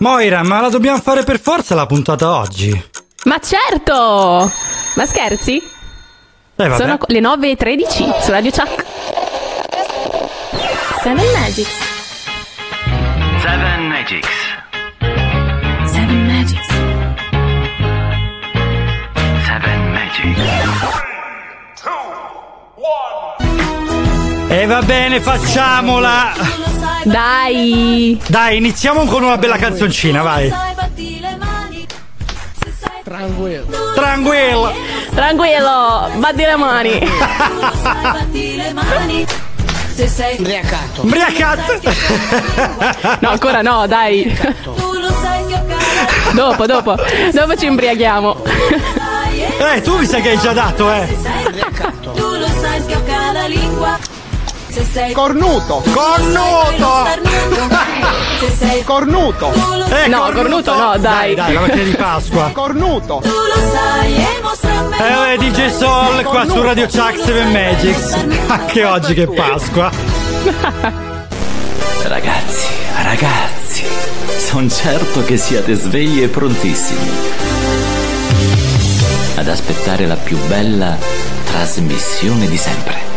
Moira, ma la dobbiamo fare per forza la puntata oggi? Ma certo! Ma scherzi? Eh, vabbè. Sono le 9.13 su Radio Chuck. Seven Magics. Seven Magics. Seven Magics. Seven Magics. E va bene, facciamola! Dai! Dai, iniziamo con una bella canzoncina, vai. Tranquillo. Tranquillo! Tranquillo, batti le mani. Ubriacato. Briacat! No, ancora no, dai. Dopo, dopo. Dopo ci imbriaghiamo. Eh, tu mi sa che hai già dato, eh! Tu lo sai schiocca la lingua Se sei Cornuto. Cornuto! Se sei Cornuto. Eh, No, cornuto no, dai. Dai, la mattina di Pasqua. Cornuto. Tu lo sai e mostra a me Eh, DJ Sol qua su Radio Chuck 7 Magics. Anche oggi che è Pasqua. Ragazzi, ragazzi, sono certo che siate svegli e prontissimi ad aspettare la più bella trasmissione di sempre.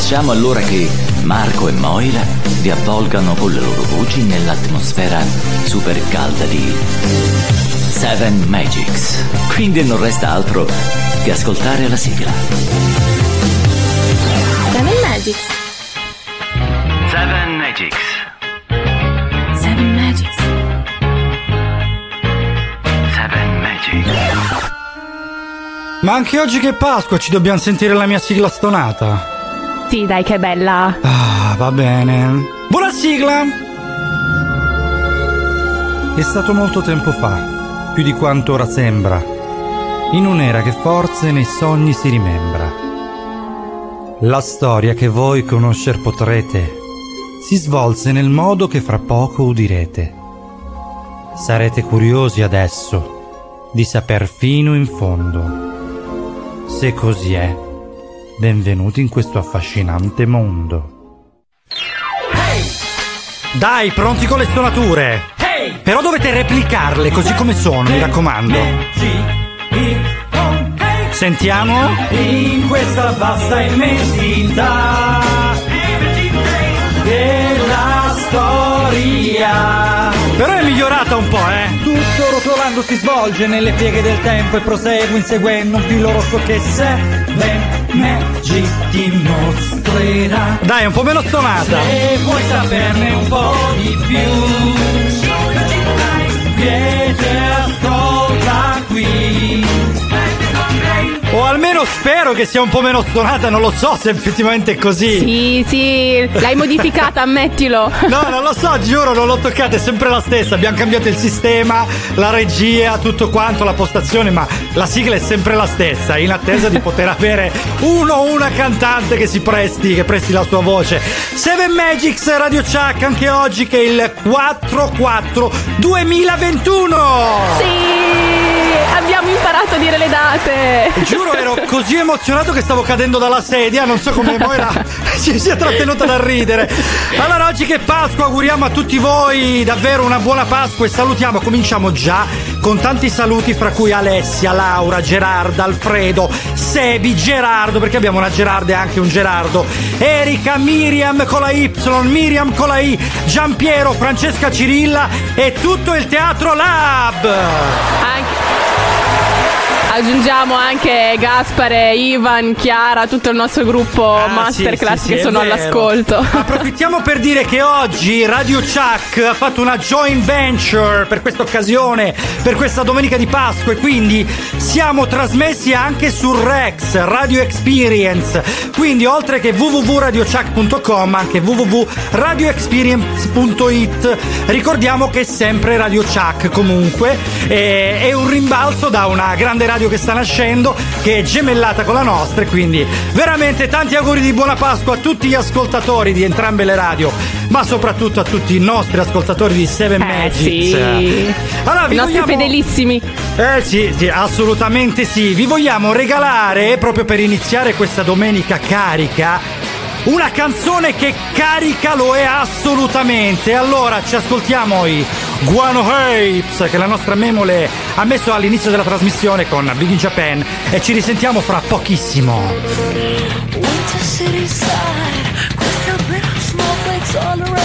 Lasciamo allora che Marco e Moira vi avvolgano con le loro voci nell'atmosfera super calda di Seven Magics. Quindi non resta altro che ascoltare la sigla. Seven Magics. Seven Magics. Seven Magics. Seven Magics. Ma anche oggi che è Pasqua ci dobbiamo sentire la mia sigla stonata. Sì, dai, che bella. Ah, va bene. Buona sigla! È stato molto tempo fa, più di quanto ora sembra, in un'era che forse nei sogni si rimembra. La storia che voi conoscer potrete si svolse nel modo che fra poco udirete. Sarete curiosi adesso di saper fino in fondo. Se così è, benvenuti in questo affascinante mondo. Dai, pronti con le stonature? Però dovete replicarle così come sono, mi raccomando. Sentiamo? In questa vasta immensità della storia. Però è migliorata un po', eh? Tutto rotolando si svolge nelle pieghe del tempo e prosegue inseguendo un filo rosso che Seven Magic ti mostrerà. Dai, un po' meno stonata. Se vuoi saperne un po' di più, vieni ascolta qui. O almeno spero che sia un po' meno stonata, non lo so se effettivamente è così. Sì, sì, l'hai modificata, ammettilo. No, non lo so, giuro, non l'ho toccata, è sempre la stessa. Abbiamo cambiato il sistema, la regia, tutto quanto, la postazione, ma la sigla è sempre la stessa, in attesa di poter avere uno o una cantante che si presti, che presti la sua voce. Seven Magics Radio Chuck anche oggi che è il 4-4 2021. Sì, abbiamo imparato a dire le date. Giuro, ero così emozionato che stavo cadendo dalla sedia. Non so come Moira si sia trattenuta da ridere. Allora, oggi che Pasqua, auguriamo a tutti voi davvero una buona Pasqua e salutiamo. Cominciamo già con tanti saluti, fra cui Alessia, Laura, Gerarda, Alfredo, Sebi, Gerardo, perché abbiamo una Gerarda e anche un Gerardo, Erika, Miriam con la Y, Miriam con la I, Giampiero, Francesca Cirilla e tutto il Teatro Lab. Aggiungiamo anche Gaspare, Ivan, Chiara, tutto il nostro gruppo Ah, Masterclass sì, sì, che sono vero. all'ascolto. Approfittiamo per dire che oggi Radio Chuck ha fatto una joint venture per questa occasione, per questa domenica di Pasqua e quindi siamo trasmessi anche su Rex, Radio Experience. Quindi oltre che www.radiochuck.com anche www.radioexperience.it. Ricordiamo che è sempre Radio Chuck comunque, è un rimbalzo da una grande radio che sta nascendo che è gemellata con la nostra e quindi veramente tanti auguri di buona Pasqua a tutti gli ascoltatori di entrambe le radio, ma soprattutto a tutti i nostri ascoltatori di Seven Eh Magics. sì. Allora, vi I vogliamo- fedelissimi. eh sì, sì, assolutamente sì. Vi vogliamo regalare, proprio per iniziare questa domenica carica, una canzone che carica lo è assolutamente. Allora ci ascoltiamo i Guano Apes che la nostra memole ha messo all'inizio della trasmissione con Big in Japan e ci risentiamo fra pochissimo. Winter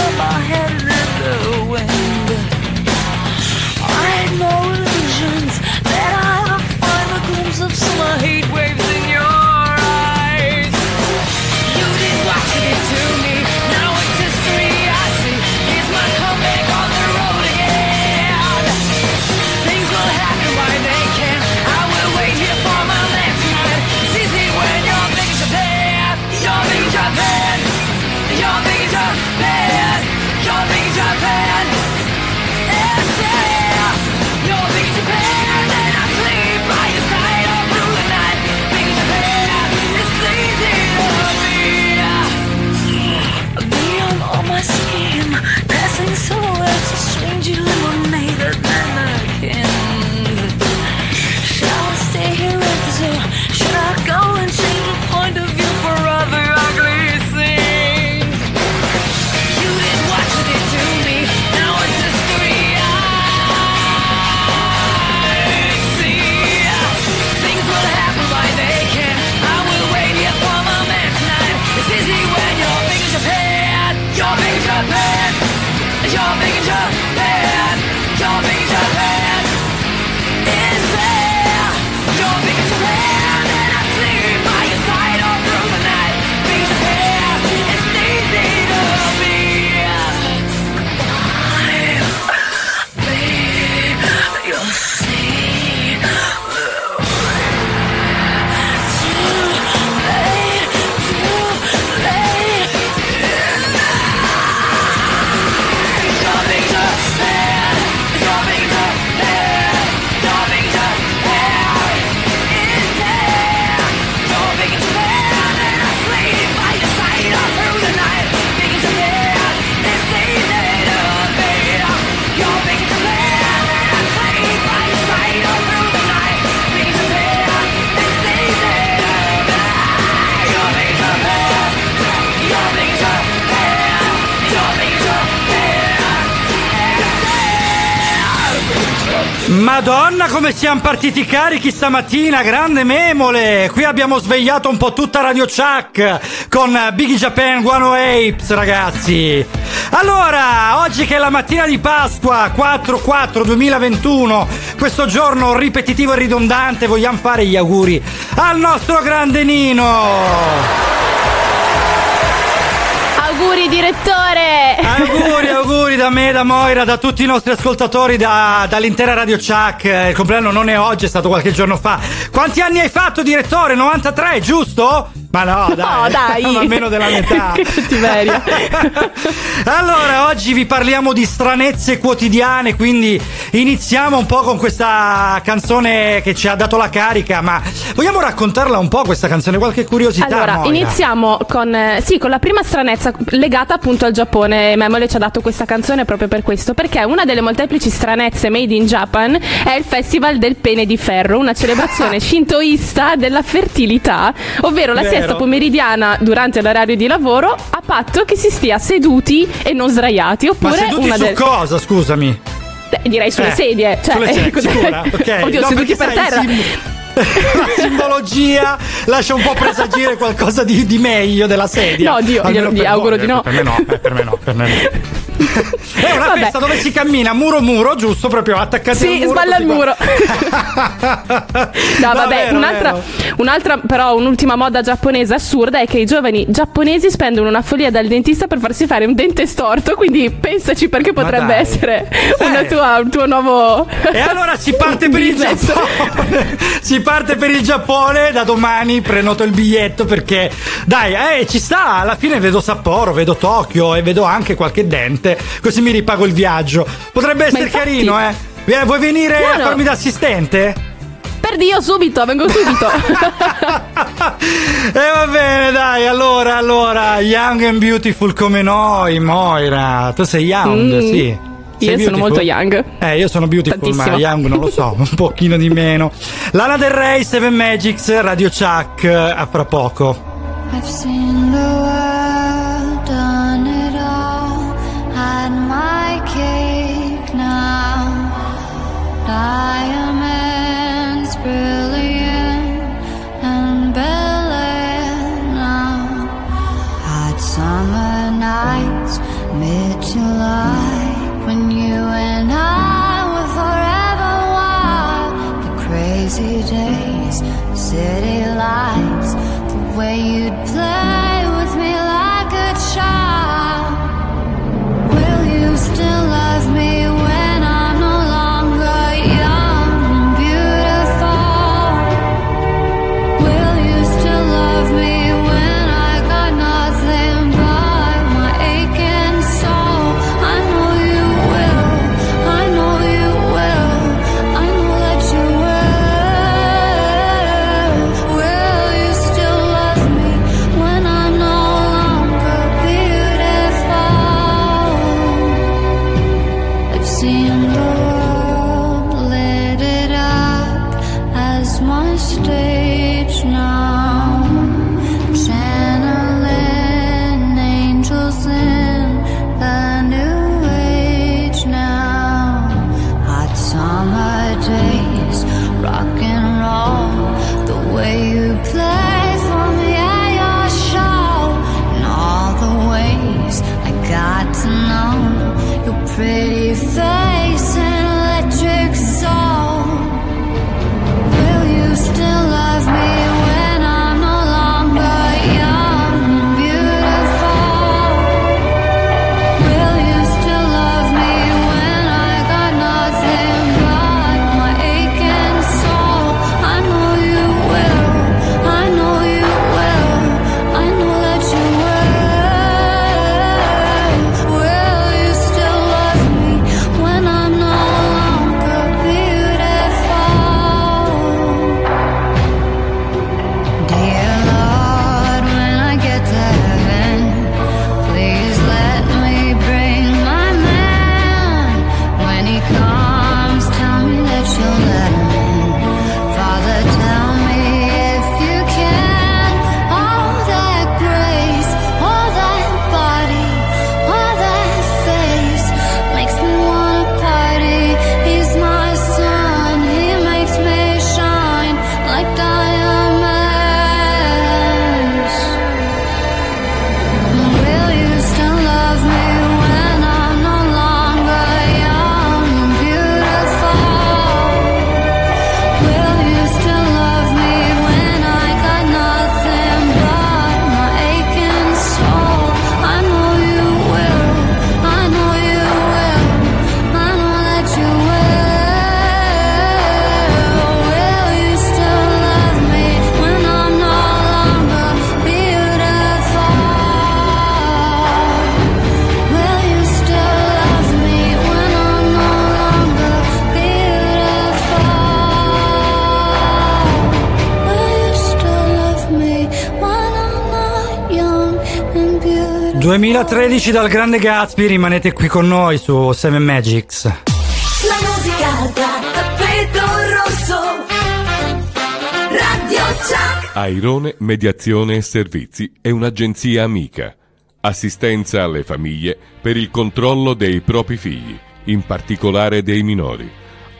Madonna come siamo partiti carichi stamattina, grande memole! Qui abbiamo svegliato un po' tutta Radio Chuck con Biggie Japan Guano Apes, ragazzi! Allora, oggi che è la mattina di Pasqua, 4-4-2021, questo giorno ripetitivo e ridondante, vogliamo fare gli auguri al nostro grande Nino! Auguri direttore! Auguri, auguri da me, da Moira, da tutti i nostri ascoltatori, da- dall'intera Radio Chuck. Il compleanno non è oggi, è stato qualche giorno fa. Quanti anni hai fatto, direttore? 93, giusto? Ma no, dai. No, dai. Ma meno della metà. Che cattiveria. allora, oggi vi parliamo di stranezze quotidiane, quindi iniziamo un po' con questa canzone che ci ha dato la carica, ma vogliamo raccontarla un po' questa canzone? Qualche curiosità? Allora, Moira? iniziamo con, eh, sì, con la prima stranezza legata appunto al Giappone. Memole ci ha dato questa canzone proprio per questo, perché una delle molteplici stranezze made in Japan è il Festival del Pene di Ferro, una celebrazione shintoista della fertilità, ovvero la Vero. Siesta pomeridiana durante l'orario di lavoro a patto che si stia seduti e non sdraiati. Ma Oppure seduti una su del- cosa, scusami? Direi sulle Eh, sedie. Cioè, sulle sedie, sicura? Ok. Oddio, No, seduti per terra. sim- La simbologia lascia un po' presagire qualcosa di, di meglio della sedia. No, Dio, glielo- per gli auguro voi, di no. Per me no, eh, per me no, per me no. È una Vabbè. festa dove si cammina muro muro, giusto? Proprio attaccati Sì, al muro. sballa tutti il muro. No, vabbè, vero, un'altra, vero. un'altra, però, un'ultima moda giapponese assurda è che i giovani giapponesi spendono una follia dal dentista per farsi fare un dente storto. Quindi pensaci perché Ma potrebbe dai. essere Eh. una tua- un tuo nuovo. E allora si parte per il. Giappone. Si parte per il Giappone da domani. Prenoto il biglietto perché, dai, eh, ci sta. Alla fine vedo Sapporo, vedo Tokyo e vedo anche qualche dente. Così mi ripago il viaggio. Potrebbe essere infatti- carino, eh. Eh, Vuoi venire No, a no. farmi da assistente? Per Dio, subito, vengo subito. E va bene, dai, allora, allora, young and beautiful come noi, Moira. Tu sei young, Mm, sì. Sei io beautiful? sono molto young. Eh, io sono beautiful, Tantissimo. ma young non lo so, un pochino di meno. Lana Del Rey, Seven Magics, Radio Chuck, a fra poco. I've seen the world, done it all, had my cake now. Diamonds brilliant and brilliant now. Hot summer nights, mid-July. city lights, the way you 2013 dal grande Gatsby, rimanete qui con noi su 7 Magics. La musica da tappeto rosso. Radio Chuck. Airone Mediazione e Servizi è un'agenzia amica. Assistenza alle famiglie per il controllo dei propri figli, in particolare dei minori.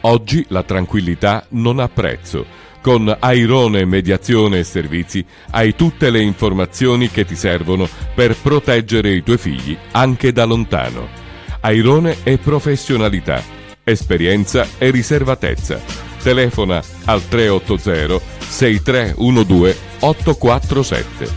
Oggi la tranquillità non ha prezzo. Con Airone Mediazione e Servizi hai tutte le informazioni che ti servono per proteggere i tuoi figli anche da lontano. Airone è professionalità, esperienza e riservatezza. Telefona al 380 6312 847.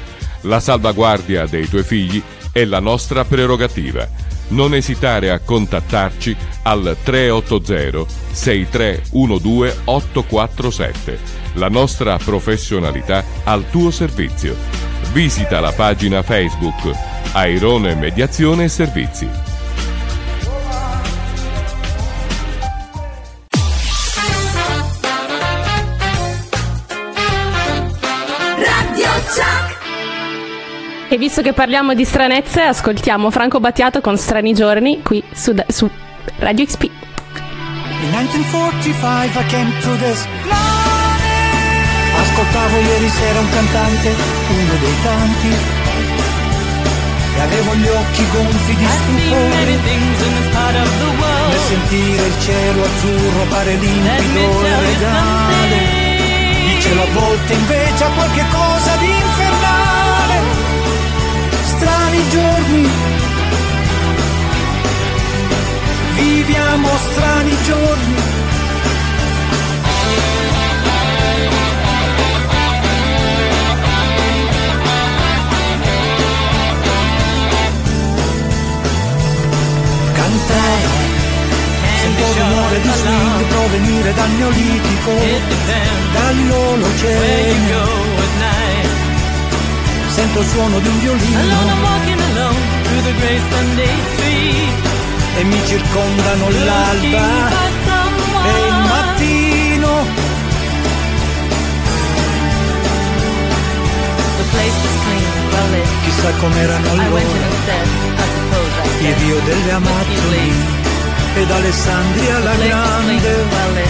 La salvaguardia dei tuoi figli è la nostra prerogativa. Non esitare a contattarci al 380 6312 847. La nostra professionalità al tuo servizio. Visita la pagina Facebook Airone Mediazione e Servizi. Radio Chuck. E visto che parliamo di stranezze, ascoltiamo Franco Battiato con Strani Giorni qui su, su Radio XP. In 1945 I came to this. Ascoltavo ieri sera un cantante, uno dei tanti. E avevo gli occhi gonfi di stupore. Nel sentire il cielo azzurro pare limpido e regale. Il cielo a volte invece ha qualche cosa di infernale. Strani giorni. Viviamo strani giorni. tant'è Se un po' di swing provenire dal neolitico. Dall'olocene Sento il suono di un violino. E mi circondano l'alba E il mattino. The place is clean. Chissà com'erano allora. il rio delle Amazzoni ed Alessandria la grande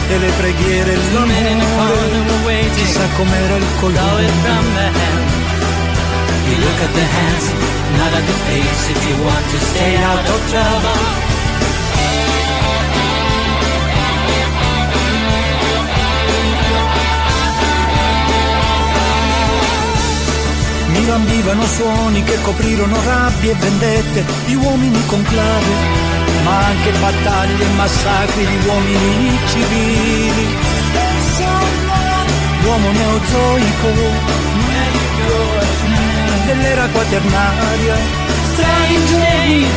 e le preghiere e l'amore chissà com'era il colore. You look at the hands, not at the face. If you want to stay out of trouble. Mi lambivano suoni che coprirono rabbie e vendette di uomini con clave, ma anche battaglie e massacri di uomini civili. L'uomo neozoico dell'era quaternaria. Strange days.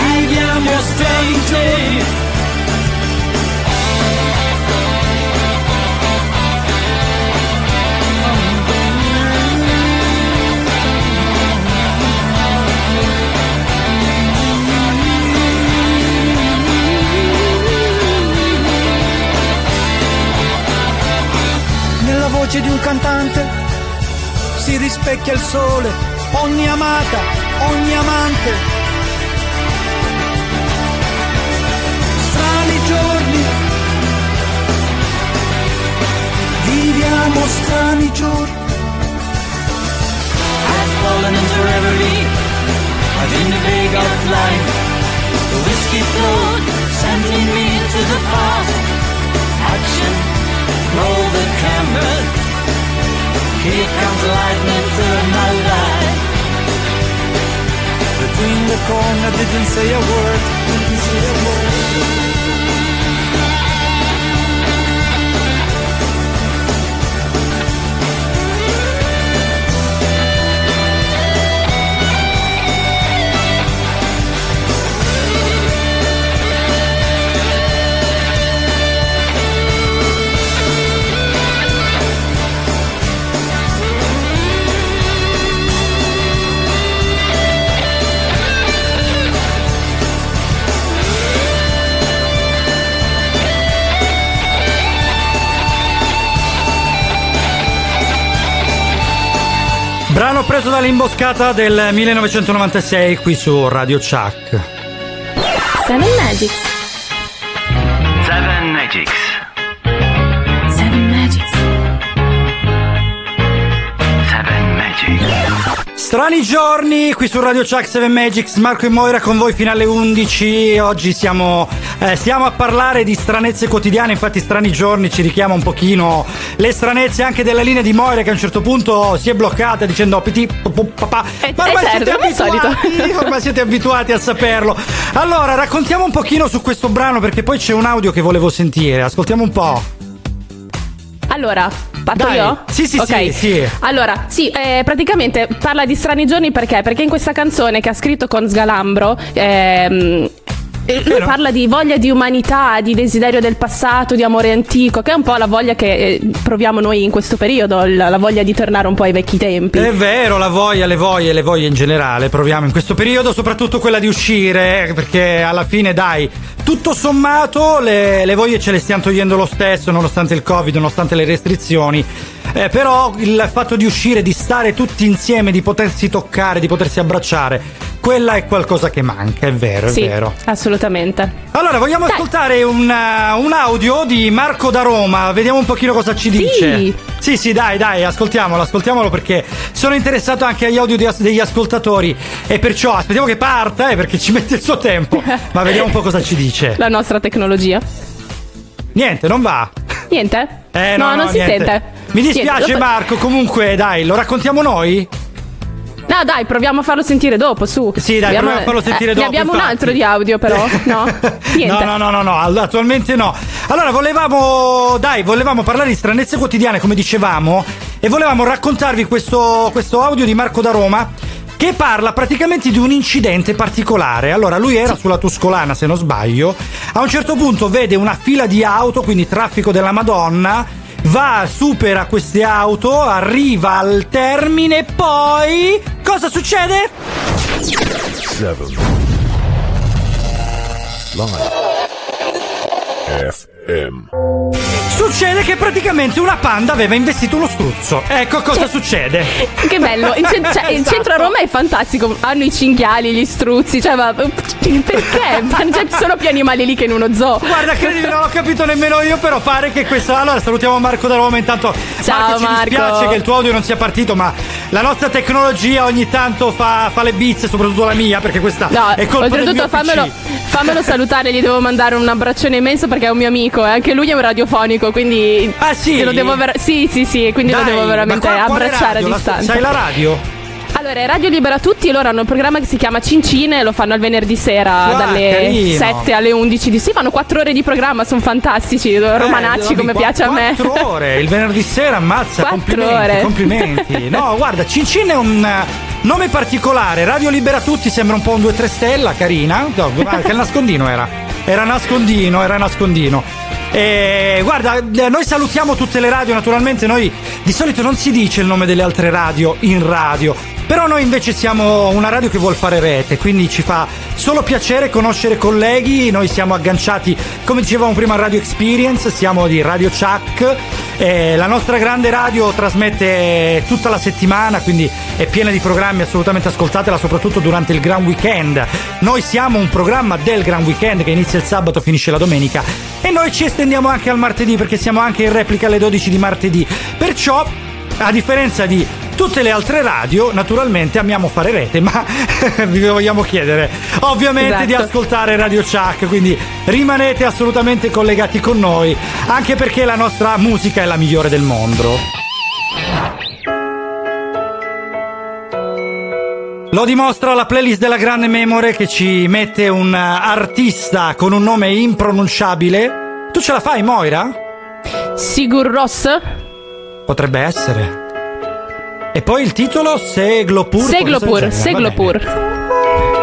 Viviamo strange days. Voce di un cantante si rispecchia il sole, ogni amata, ogni amante. Strani giorni, viviamo strani giorni. I've fallen into reverie, I've in the big outline. The whiskey flowed, sending me to the past. Action roll the. Here comes lightning to my life. Between the corner, didn't say a word. Didn't say a word. Preso dall'imboscata del 1996 qui su Radio Chuck. Seven Magics. Seven Magics. Strani giorni qui su Radio Chuck 7 Magics, Marco e Moira con voi fino alle 11. Oggi siamo, eh, stiamo a parlare di stranezze quotidiane, infatti strani giorni ci richiama un pochino le stranezze anche della linea di Moira che a un certo punto si è bloccata dicendo piti, papà. Ma ormai è siete abituati, ormai siete abituati a saperlo. Allora, raccontiamo un pochino su questo brano perché poi c'è un audio che volevo sentire. Ascoltiamo un po'. Allora, parto Dai. io? Sì, sì, Ok. sì, sì. Allora, sì, eh, praticamente parla di strani giorni perché? Perché in questa canzone che ha scritto con Sgalambro. ehm, eh, lui parla di voglia di umanità, di desiderio del passato, di amore antico, che è un po' la voglia che eh, proviamo noi in questo periodo, la, la voglia di tornare un po' ai vecchi tempi. È vero, la voglia, le voglie, le voglie in generale, proviamo in questo periodo, soprattutto quella di uscire, eh, perché alla fine, dai, tutto sommato le, le voglie ce le stiamo togliendo lo stesso, nonostante il Covid, nonostante le restrizioni. Eh, però il fatto di uscire, di stare tutti insieme, di potersi toccare, di potersi abbracciare, quella è qualcosa che manca, è vero, è sì, vero. assolutamente. Allora, vogliamo Dai. ascoltare un, uh, un audio di Marco da Roma, vediamo un pochino cosa ci dice. Sì, sì, dai, dai, ascoltiamolo, ascoltiamolo perché sono interessato anche agli audio di- degli ascoltatori e perciò aspettiamo che parta, eh, perché ci mette il suo tempo, ma vediamo un po' cosa ci dice. La nostra tecnologia. Niente, non va. Niente? Eh, no, non si niente. sente. Mi dispiace Niente, Marco, comunque dai, lo raccontiamo noi? No, dai, proviamo a farlo sentire dopo, su. Sì, dai, proviamo a farlo sentire eh, dopo, Ne abbiamo un infatti. altro di audio, però. No? Niente. No, no, no, no, no, attualmente no. Allora, volevamo, dai, volevamo parlare di stranezze quotidiane, come dicevamo, e volevamo raccontarvi questo, questo audio di Marco da Roma che parla praticamente di un incidente particolare. Allora, lui era sulla Tuscolana, se non sbaglio. A un certo punto vede una fila di auto, quindi traffico della Madonna. Va, supera queste auto, arriva al termine, poi. Cosa succede? 7 Live FM Succede che praticamente una panda aveva investito uno struzzo. Ecco cosa succede. Che bello, il, cen- cioè, il centro a Roma è fantastico, hanno i cinghiali, gli struzzi, cioè ma perché? Ma Cioè, ci sono più animali lì che in uno zoo. Guarda, credimi, non l'ho capito nemmeno io, però pare che questo. Allora, salutiamo Marco da Roma. Intanto, Ciao, Marco, ci Marco. dispiace che il tuo audio non sia partito, ma la nostra tecnologia ogni tanto fa, fa le bizze, soprattutto la mia, perché questa No, è colpa oltretutto fammelo, fammelo salutare, gli devo mandare un abbraccione immenso perché è un mio amico e anche lui è un radiofonico, quindi Ah, sì? lo devo ver- sì, sì, sì, quindi Dai, lo devo veramente qua- abbracciare radio? a La- distanza. sai la radio? Allora, è Radio Libera Tutti, loro hanno un programma che si chiama Cincine, lo fanno al venerdì sera Ah, dalle carino. 7 alle 11 di sì, fanno 4 ore di programma, sono fantastici, romanacci Eh, come qua- piace a me. Quattro ore, il venerdì sera, ammazza, Quattro complimenti, ore. complimenti. No, guarda, Cincin è un eh, nome particolare, Radio Libera Tutti sembra un po' un 2-3 stella, carina. No, guarda, che nascondino era. Era nascondino, era nascondino. E guarda, eh, noi salutiamo tutte le radio, naturalmente noi di solito non si dice il nome delle altre radio in radio, però noi invece siamo una radio che vuol fare rete, quindi ci fa solo piacere conoscere colleghi, noi siamo agganciati, come dicevamo prima, a Radio Experience, siamo di Radio Chuck, eh, la nostra grande radio trasmette tutta la settimana, quindi è piena di programmi, assolutamente ascoltatela, soprattutto durante il Gran Weekend. Noi siamo un programma del Gran Weekend che inizia il sabato, finisce la domenica e noi ci estendiamo anche al martedì perché siamo anche in replica alle 12 di martedì. Perciò, a differenza di tutte le altre radio, naturalmente amiamo fare rete, ma vi vogliamo chiedere ovviamente di Esatto. ascoltare Radio Chuck, quindi rimanete assolutamente collegati con noi, anche perché la nostra musica è la migliore del mondo. Lo dimostra la playlist della grande Memore che ci mette un artista con un nome impronunciabile. Tu ce la fai, Moira? Sigur Ross? Potrebbe essere. E poi il titolo Seglopur. Seglopur. Seglopur.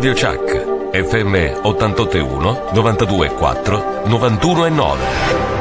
Radio Chuck, FM 881 924 91 e 9.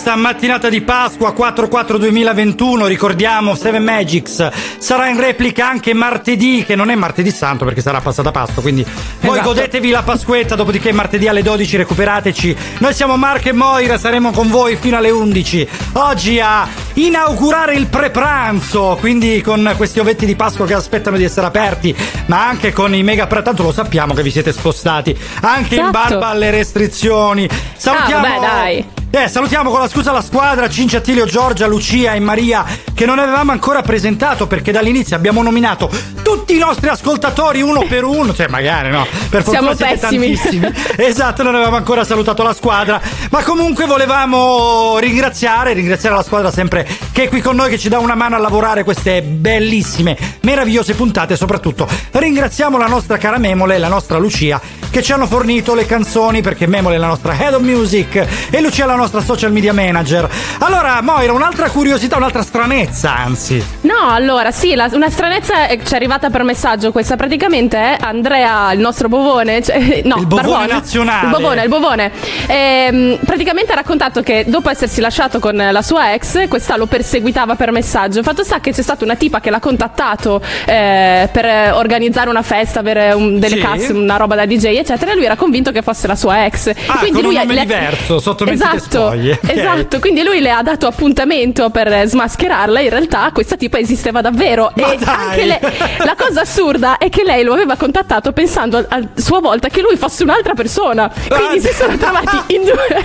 Questa mattinata di Pasqua 4-4-2021 ricordiamo Seven Magics sarà in replica anche martedì che non è martedì santo perché sarà passata Pasqua quindi voi Esatto. godetevi la Pasquetta dopodiché martedì alle 12 recuperateci noi siamo Marco e Moira saremo con voi fino alle 11 oggi a inaugurare il prepranzo quindi con questi ovetti di Pasqua che aspettano di essere aperti ma anche con i mega pra- tanto lo sappiamo che vi siete spostati anche in Esatto. barba alle restrizioni salutiamo Ah, vabbè, dai. Eh, salutiamo con la scusa la squadra Cincia, Attilio, Giorgia, Lucia e Maria che non avevamo ancora presentato perché dall'inizio abbiamo nominato tutti i nostri ascoltatori uno per uno, cioè magari no, per fortuna Siamo siete pessimi. tantissimi. esatto, non avevamo ancora salutato la squadra, ma comunque volevamo ringraziare, ringraziare la squadra sempre che è qui con noi che ci dà una mano a lavorare queste bellissime, meravigliose puntate, soprattutto ringraziamo la nostra cara Memole la nostra Lucia che ci hanno fornito le canzoni perché Memole è la nostra head of music e Lucia è la nostra social media manager. Allora, Moira, un'altra curiosità, un'altra stranezza, anzi. No, allora sì, la- una stranezza è- ci è arrivata per messaggio questa. Praticamente è Andrea, il nostro bovone, cioè, no, Il bovone Barbone. nazionale. Il bovone, il bovone. Ehm, praticamente ha raccontato che dopo essersi lasciato con la sua ex, questa lo perseguitava per messaggio. Fatto sta che c'è stata una tipa che l'ha contattato eh, per organizzare una festa, avere un- delle Sì. casse, una roba da DJ eccetera, e lui era convinto che fosse la sua ex. Ah, quindi con un lui nome le- diverso, sotto esatto, spoglie. Ok. Esatto, quindi lui le ha dato appuntamento per smascherarla. In realtà questa tipa esisteva davvero. Ma e dai! anche lei- la cosa assurda è che lei lo aveva contattato pensando a, a sua volta che lui fosse un'altra persona. Quindi Ah, si sono trovati in due,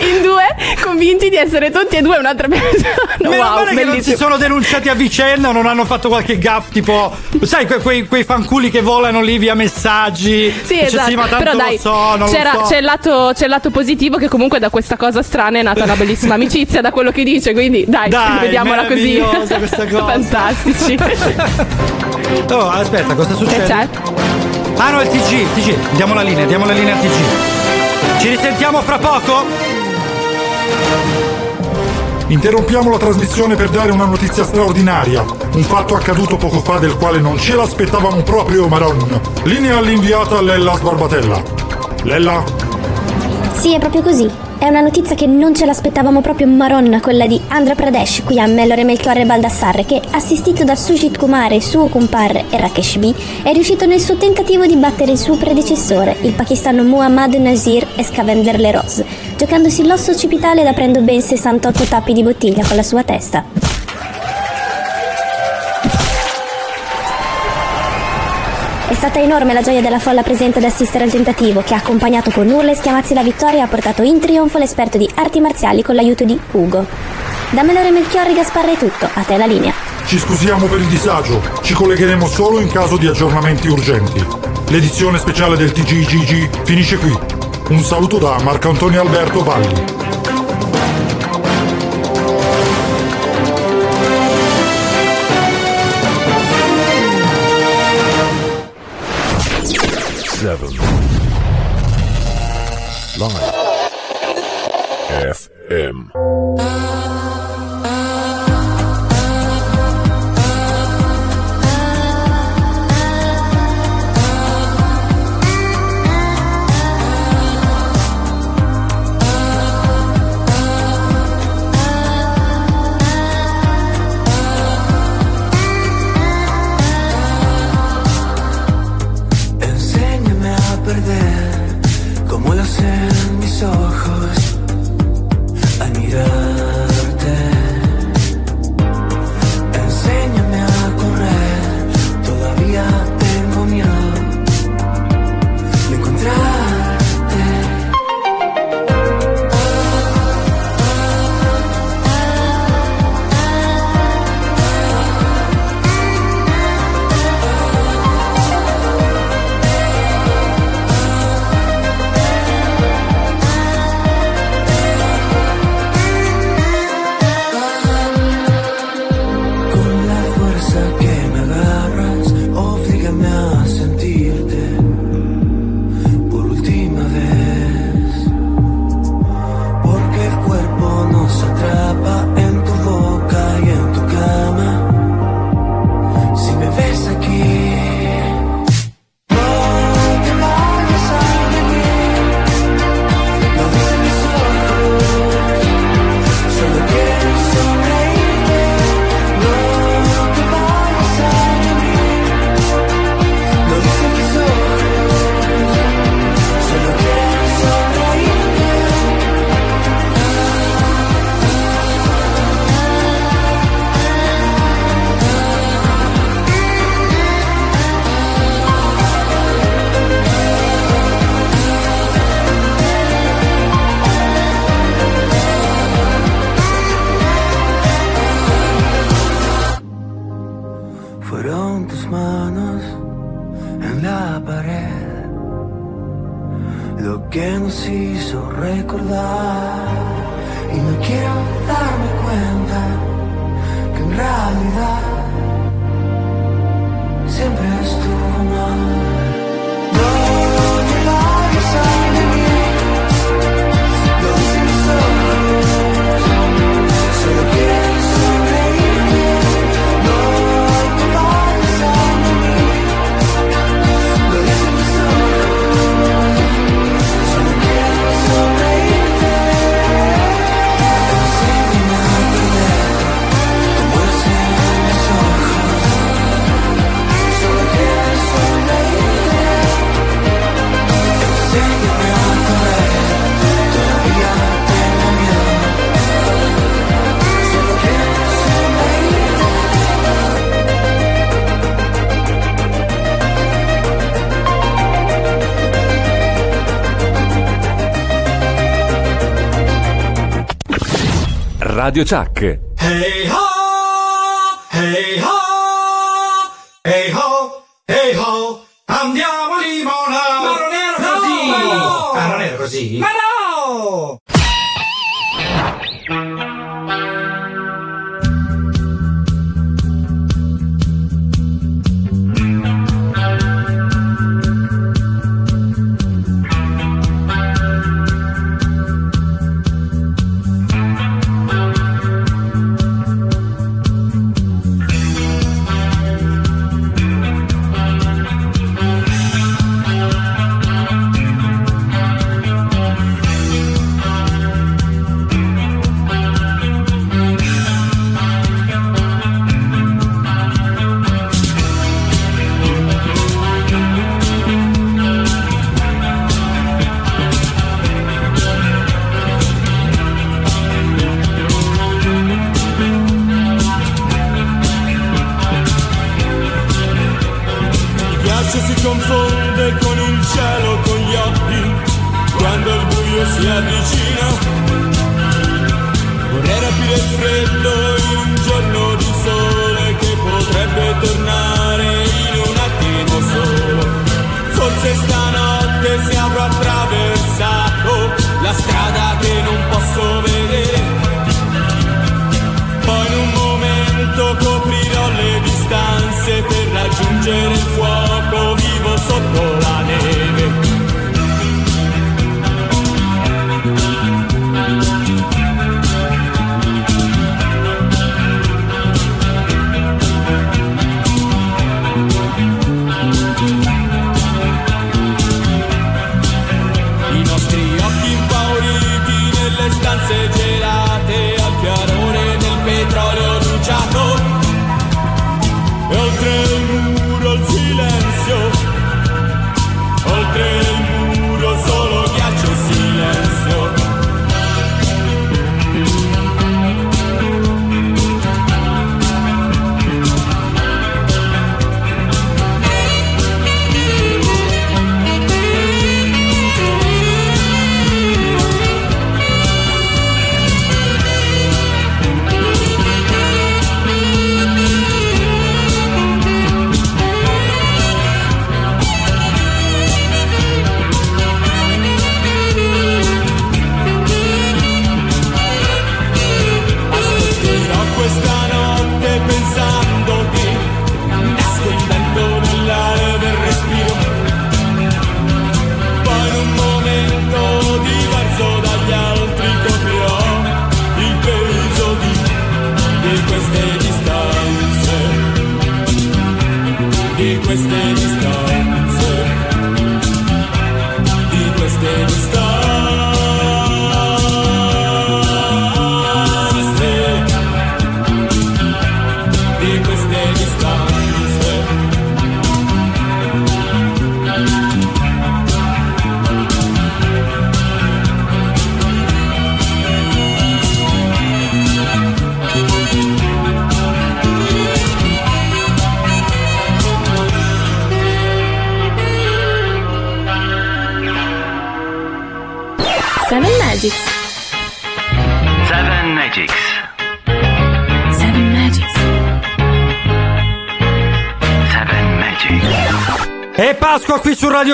in due convinti di essere tutti e due un'altra persona. Meno wow, male che non si sono denunciati a vicenda o non hanno fatto qualche gap tipo sai que- quei, quei fanculi che volano lì via messaggi Sì, Dice, esatto. ma tanto Però dai, so so c'è, il lato, c'è il lato positivo che comunque da questa cosa strana è nata una bellissima amicizia da quello che dice, quindi dai, Dai, vediamola così. questa cosa. Fantastici. oh aspetta cosa succede? Che c'è? ah no il TG TG diamo la linea diamo la linea al TG ci risentiamo fra poco? Interrompiamo la trasmissione per dare una notizia straordinaria. Un fatto accaduto poco fa del quale non ce l'aspettavamo proprio, Maron. Linea all'inviata Lella Sbarbatella. Lella? Sì, è proprio così. È una notizia che non ce l'aspettavamo proprio maronna, quella di Andhra Pradesh, qui a Mellore Melchiorre Baldassarre, che, assistito da Sujit Kumar e suo e Rakesh B, è riuscito nel suo tentativo di battere il suo predecessore, il pakistano Muhammad Nazir Escavender Le Rose, giocandosi l'osso occipitale ed aprendo ben 68 tappi di bottiglia con la sua testa. stata enorme la gioia della folla presente ad assistere al tentativo che ha accompagnato con urla e schiamazzi la vittoria e ha portato in trionfo l'esperto di arti marziali con l'aiuto di Ugo. Da Melore Melchiorri Gasparra è tutto, a te la linea. Ci scusiamo per il disagio, ci collegheremo solo in caso di aggiornamenti urgenti. L'edizione speciale del TGGG finisce qui. Un saluto da Marco Antonio Alberto Valli. 97. Live. FM. Radio Chuck.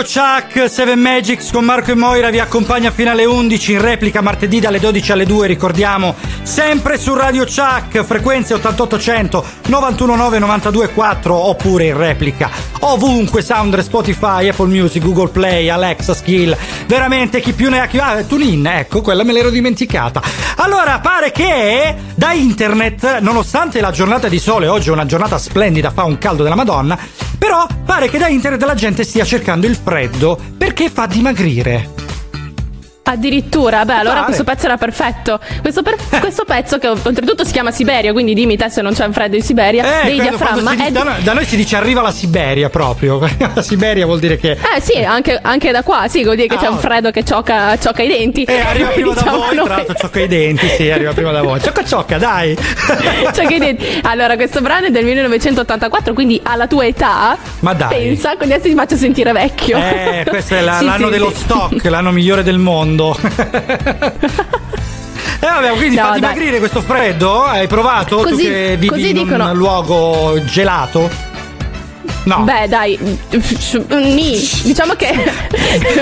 Chuck, 7 Magics con Marco e Moira vi accompagna fino alle 11 in replica martedì dalle 12 alle 2, ricordiamo, sempre su Radio Chuck, frequenze 8800 919 924 oppure in replica ovunque, Soundre, Spotify, Apple Music, Google Play, Alexa, Skill, veramente chi più ne ha chi ah, TuneIn, ecco, quella me l'ero dimenticata. Allora, pare che da internet, nonostante la giornata di sole, oggi è una giornata splendida, fa un caldo della Madonna, pare che da internet la gente stia cercando il freddo perché fa dimagrire. Addirittura, beh, allora Pare. questo pezzo era perfetto. Questo, per- questo pezzo, che oltretutto si chiama Siberia, quindi dimmi te se non c'è un freddo in Siberia, dei Eh, quando diaframma. dice- da, noi, da noi si dice arriva la Siberia proprio. la Siberia vuol dire che. Eh sì, anche, anche da qua, sì, vuol dire che Ah, c'è un oh. freddo che ciocca, ciocca i denti. Eh, arriva prima da Diciamo voi, noi. tra l'altro ciocca i denti, sì, arriva prima da voi. Ciocca ciocca, dai. Ciocca i denti. Allora, questo brano è del 1984, quindi alla tua età. Ma dai. Pensa, quindi adesso ti faccio sentire vecchio. Eh, questo è la- Sì, l'anno sì, dello sì. stock, l'anno migliore del mondo. E vabbè, quindi No, fa dimagrire questo freddo? Hai provato? tu Così- che vivi così in dicono. un luogo gelato? No. Beh, dai, ni. diciamo che.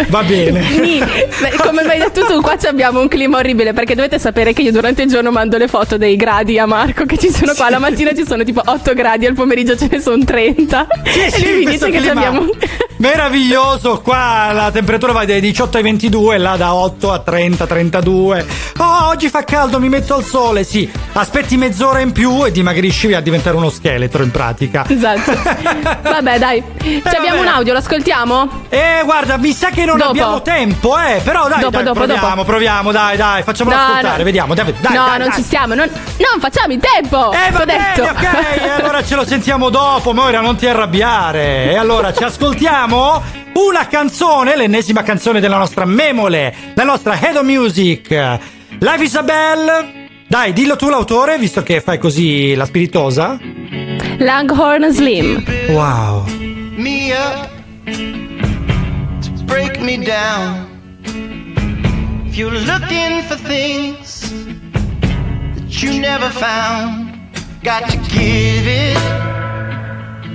Va bene. Ni. Beh, Come mi hai detto tu, qua ci abbiamo un clima orribile perché dovete sapere che io durante il giorno mando le foto dei gradi a Marco che ci sono qua. La mattina ci sono tipo 8 gradi, al pomeriggio ce ne sono 30. e sì, lui mi questo dice che abbiamo. Meraviglioso, qua la temperatura va dai 18 ai 22, là da 8 a 30, 32. Oh, oggi fa caldo, mi metto al sole, sì. Aspetti mezz'ora in più e dimagrisci a diventare uno scheletro in pratica. Esatto. Vabbè, dai. Ci abbiamo un audio, lo ascoltiamo? Eh, guarda, mi sa che non Dopo. abbiamo tempo, eh. Però dai, Dopo, dai, dopo, proviamo, dopo. proviamo, dai, dai, facciamolo No, ascoltare, no. vediamo, dai, dai, no, dai, non dai. ci stiamo. Non, non facciamo in tempo. Eh, va bene, detto. ok, allora ce lo sentiamo dopo, Moira, non ti arrabbiare. E allora ci ascoltiamo una canzone, l'ennesima canzone della nostra memole, la nostra Head of Music. Life Isabel. Dai, dillo tu l'autore, visto che fai così la spiritosa. Langhorn Slim. Wow. me up to break me down. If you're looking for things that you never found, got to give it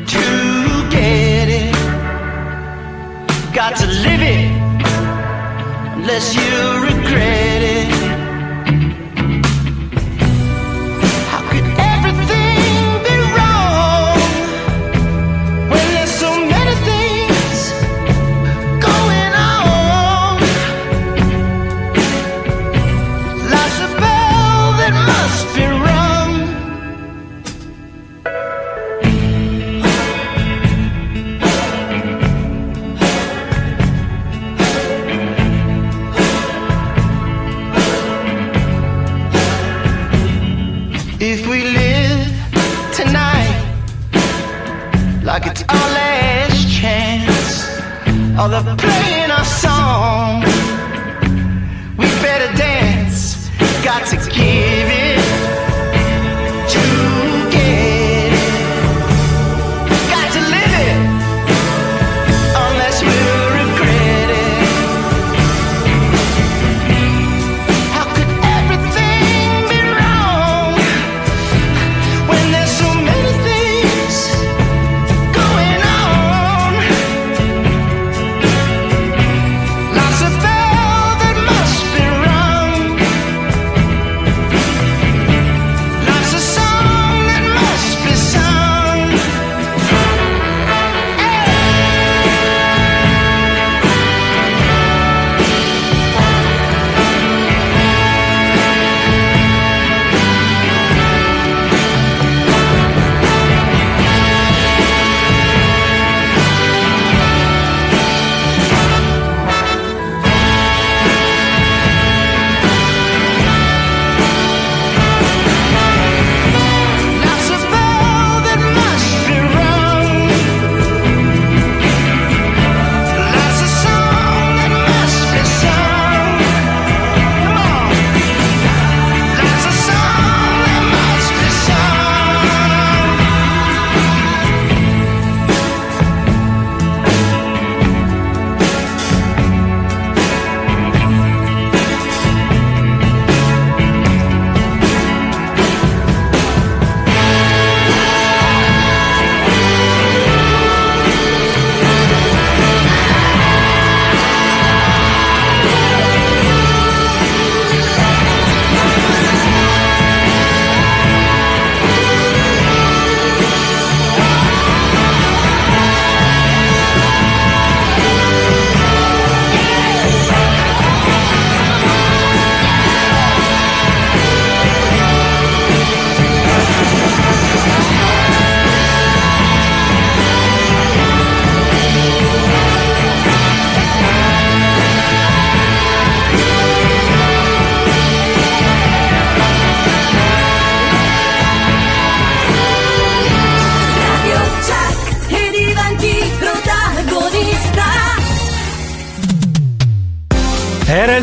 to get it. Got to live it unless you regret it. Love the pain.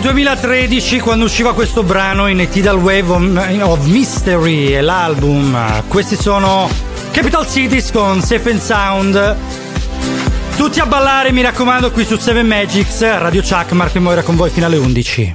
2013 quando usciva questo brano in Tidal Wave of- Mystery, l'album. Questi sono Capital Cities con Safe and Sound. Tutti a ballare, mi raccomando, qui su 7 Magics, Radio Chuck, Marco e Moira con voi fino alle 11.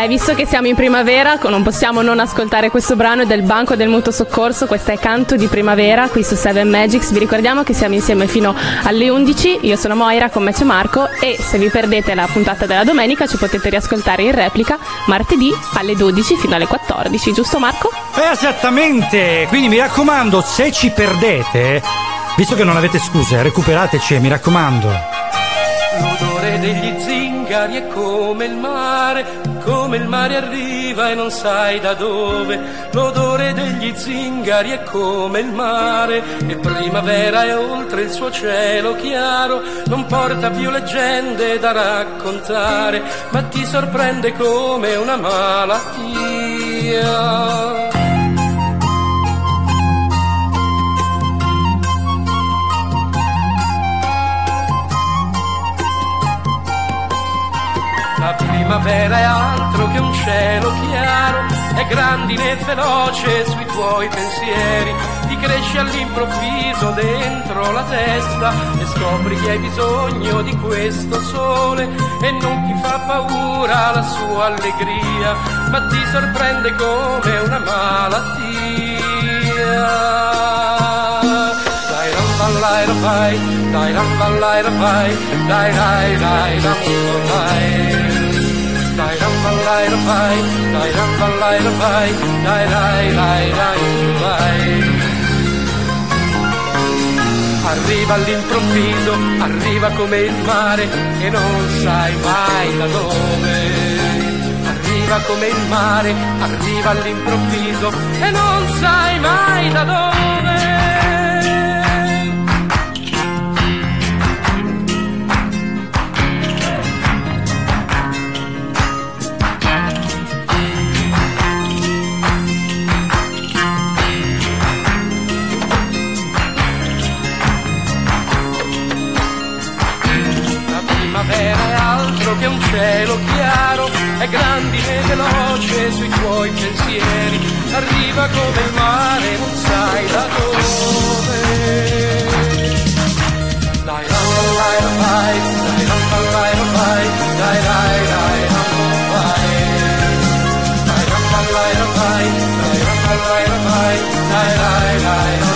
Beh, visto che siamo in primavera, non possiamo non ascoltare questo brano del Banco del Mutuo Soccorso. Questo è Canto di Primavera qui su 7 Magics. Vi ricordiamo che siamo insieme fino alle 11. Io sono Moira, con me c'è Marco. E se vi perdete la puntata della domenica, ci potete riascoltare in replica martedì alle 12 fino alle 14. Giusto, Marco? Esattamente! Quindi mi raccomando, se ci perdete, visto che non avete scuse, recuperateci, mi raccomando. L'odore degli zingari è come il mare, come il mare arriva e non sai da dove. L'odore degli zingari è come il mare, e primavera è oltre il suo cielo chiaro. Non porta più leggende da raccontare, ma ti sorprende come una malattia. La primavera è altro che un cielo chiaro, è grandine e veloce sui tuoi pensieri, ti cresce all'improvviso dentro la testa e scopri che hai bisogno di questo sole e non ti fa paura la sua allegria, ma ti sorprende come una malattia. Dai pai, dai ram ballai da pai, dai dai dai ram ballai. Dai ram ballai da pai, dai ram ballai da pai, dai dai dai dai dai. Arriva all'improvviso, arriva come il mare e non sai mai da dove. Arriva come il mare, arriva all'improvviso e non sai mai da dove. Veloce sui tuoi pensieri, arriva come il mare, non sai da dove. Dai, dai, dai, dai, dai. Dai, dai, la, la, la, la, vai, dai, dai, dai,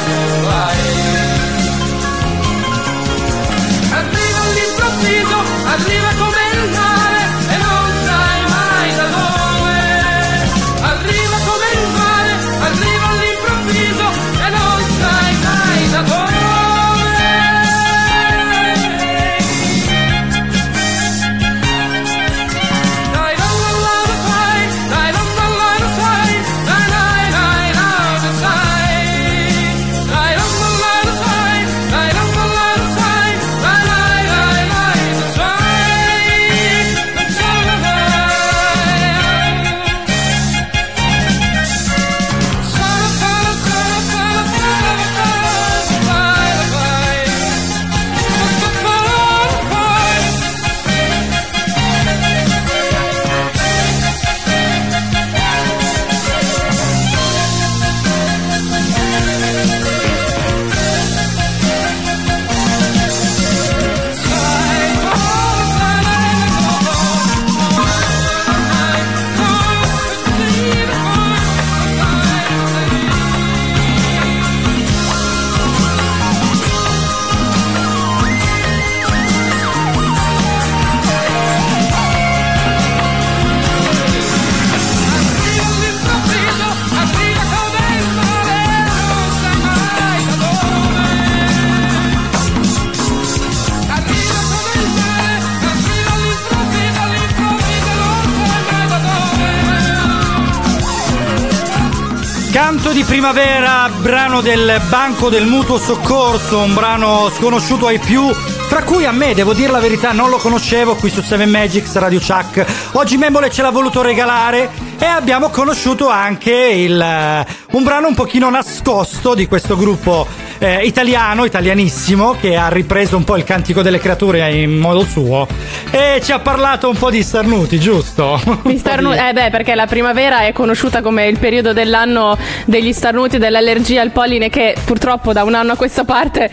primavera, brano del Banco del Mutuo Soccorso, un brano sconosciuto ai più, fra cui a me, devo dire la verità, non lo conoscevo qui su 7 Magics Radio Chuck. Oggi Memole ce l'ha voluto regalare e abbiamo conosciuto anche il, eh, un brano un pochino nascosto di questo gruppo eh, italiano, italianissimo, che ha ripreso un po' il cantico delle creature in modo suo e ci ha parlato un po' di starnuti, giusto? Gli starnu- eh beh, perché la primavera è conosciuta come il periodo dell'anno degli starnuti, dell'allergia al polline, che purtroppo da un anno a questa parte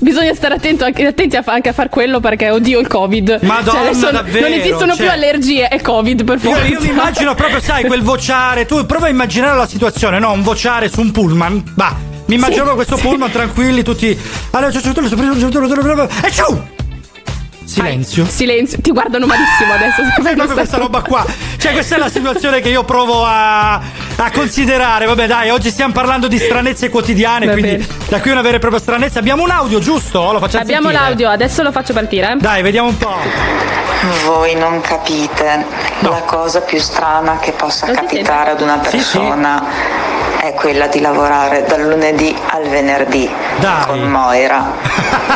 bisogna stare attento anche, attenti a anche a far quello perché oddio il covid. Madonna, Cioè, adesso davvero, non esistono cioè- più allergie, è covid per Io, forza. io mi immagino proprio, sai, quel vociare. Tu prova a immaginare la situazione, no? Un vociare su un pullman. Va. Mi immagino Sì, questo sì. pullman tranquilli, tutti. Allora, c'è tutto E ciao! Silenzio. Silenzio, ti guardano malissimo adesso. È proprio questa roba qua. Cioè, questa è la situazione che io provo a, a considerare. Vabbè, dai, oggi stiamo parlando di stranezze quotidiane. Va quindi bene. da qui una vera e propria stranezza. Abbiamo un audio, giusto? Lo facciamo Abbiamo sentire? l'audio, adesso lo faccio partire. Dai, vediamo un po'. Voi non capite la cosa più strana che possa Non capitare ad una Sì, sì. È quella di lavorare dal lunedì al venerdì con Moira.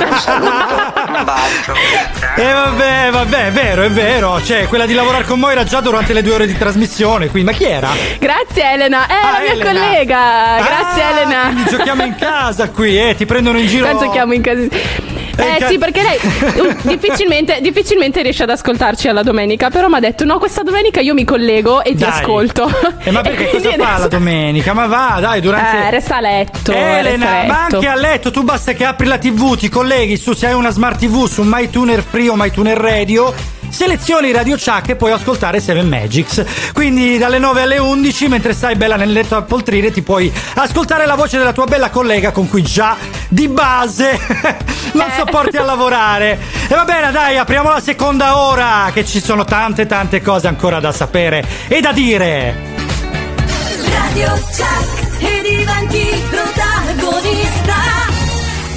Un saluto, un bacio. E Eh, vabbè, vabbè, è vero, è vero. Cioè, quella di lavorare con Moira già durante le due ore di trasmissione. Quindi, ma chi era? Grazie Elena, è Ah, la mia Elena. collega. Grazie Ah, Elena. Quindi giochiamo in casa qui, eh? Ti prendono in giro. Tanto chiamo in casa. Eh ca- sì, perché lei uh, difficilmente, difficilmente riesce ad ascoltarci alla domenica, però mi ha detto no, questa domenica io mi collego e ti Dai. ascolto. Eh, ma perché cosa quindi fa adesso- la domenica? Ma va, dai, durante. Eh, resta a letto. Elena, resta ma letto. anche a letto, tu basta che apri la TV, ti colleghi su se hai una smart TV su MyTuner Free o MyTuner Radio. Selezioni Radio Chuck e puoi ascoltare 7 Magics. Quindi dalle 9 alle 11, mentre stai bella nel letto a poltrire, ti puoi ascoltare la voce della tua bella collega con cui già di base non Eh. sopporti a lavorare. E va bene, dai, apriamo la seconda ora, che ci sono tante tante cose ancora da sapere e da dire. Radio Chuck e diventi protagonista.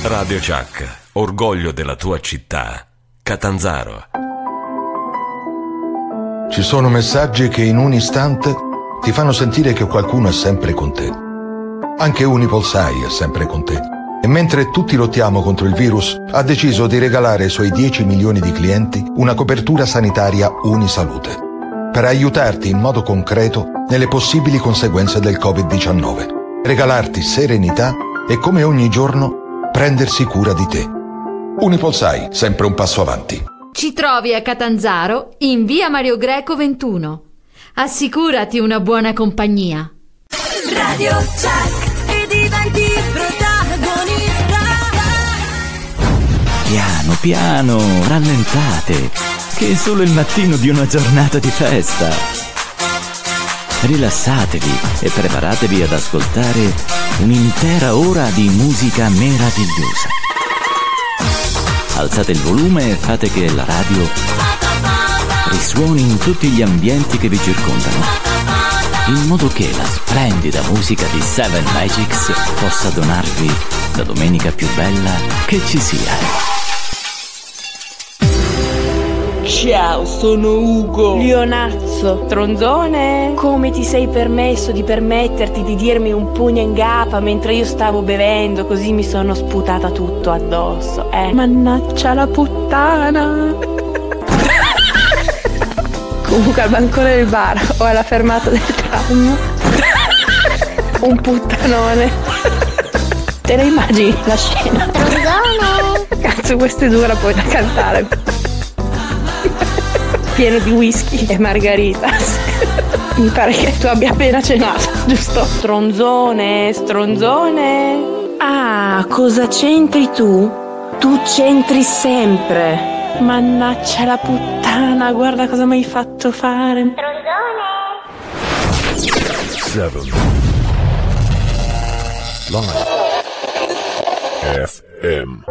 Radio Chuck, orgoglio della tua città. Catanzaro. Ci sono messaggi che in un istante ti fanno sentire che qualcuno è sempre con te. Anche Unipolsai è sempre con te. E mentre tutti lottiamo contro il virus, ha deciso di regalare ai suoi 10 milioni di clienti una copertura sanitaria Unisalute. Per aiutarti in modo concreto nelle possibili conseguenze del Covid-19. Regalarti serenità e come ogni giorno prendersi cura di te. Unipolsai, sempre un passo avanti. Ci trovi a Catanzaro in via Mario Greco 21. Assicurati una buona compagnia. Radio Chuck e diventi protagonista. Piano, piano, rallentate, che è solo il mattino di una giornata di festa. Rilassatevi e preparatevi ad ascoltare un'intera ora di musica meravigliosa. Alzate il volume e fate che la radio risuoni in tutti gli ambienti che vi circondano, in modo che la splendida musica di Seven Magics possa donarvi la domenica più bella che ci sia. Ciao, sono Ugo. Leonazzo. Tronzone. Come ti sei permesso di permetterti di dirmi un pugno in gapa mentre io stavo bevendo, così mi sono sputata tutto addosso, eh? Mannaccia la puttana. Comunque al bancone del bar o alla fermata del tram. un puttanone. Te la immagini la scena? Cazzo, questa è dura poi da cantare. Pieno di whisky e margaritas. Mi pare che tu abbia appena cenato, giusto? Stronzone, stronzone. Ah, cosa c'entri tu? Tu c'entri sempre. Mannaccia la puttana, guarda cosa mi hai fatto fare. 7 Live FM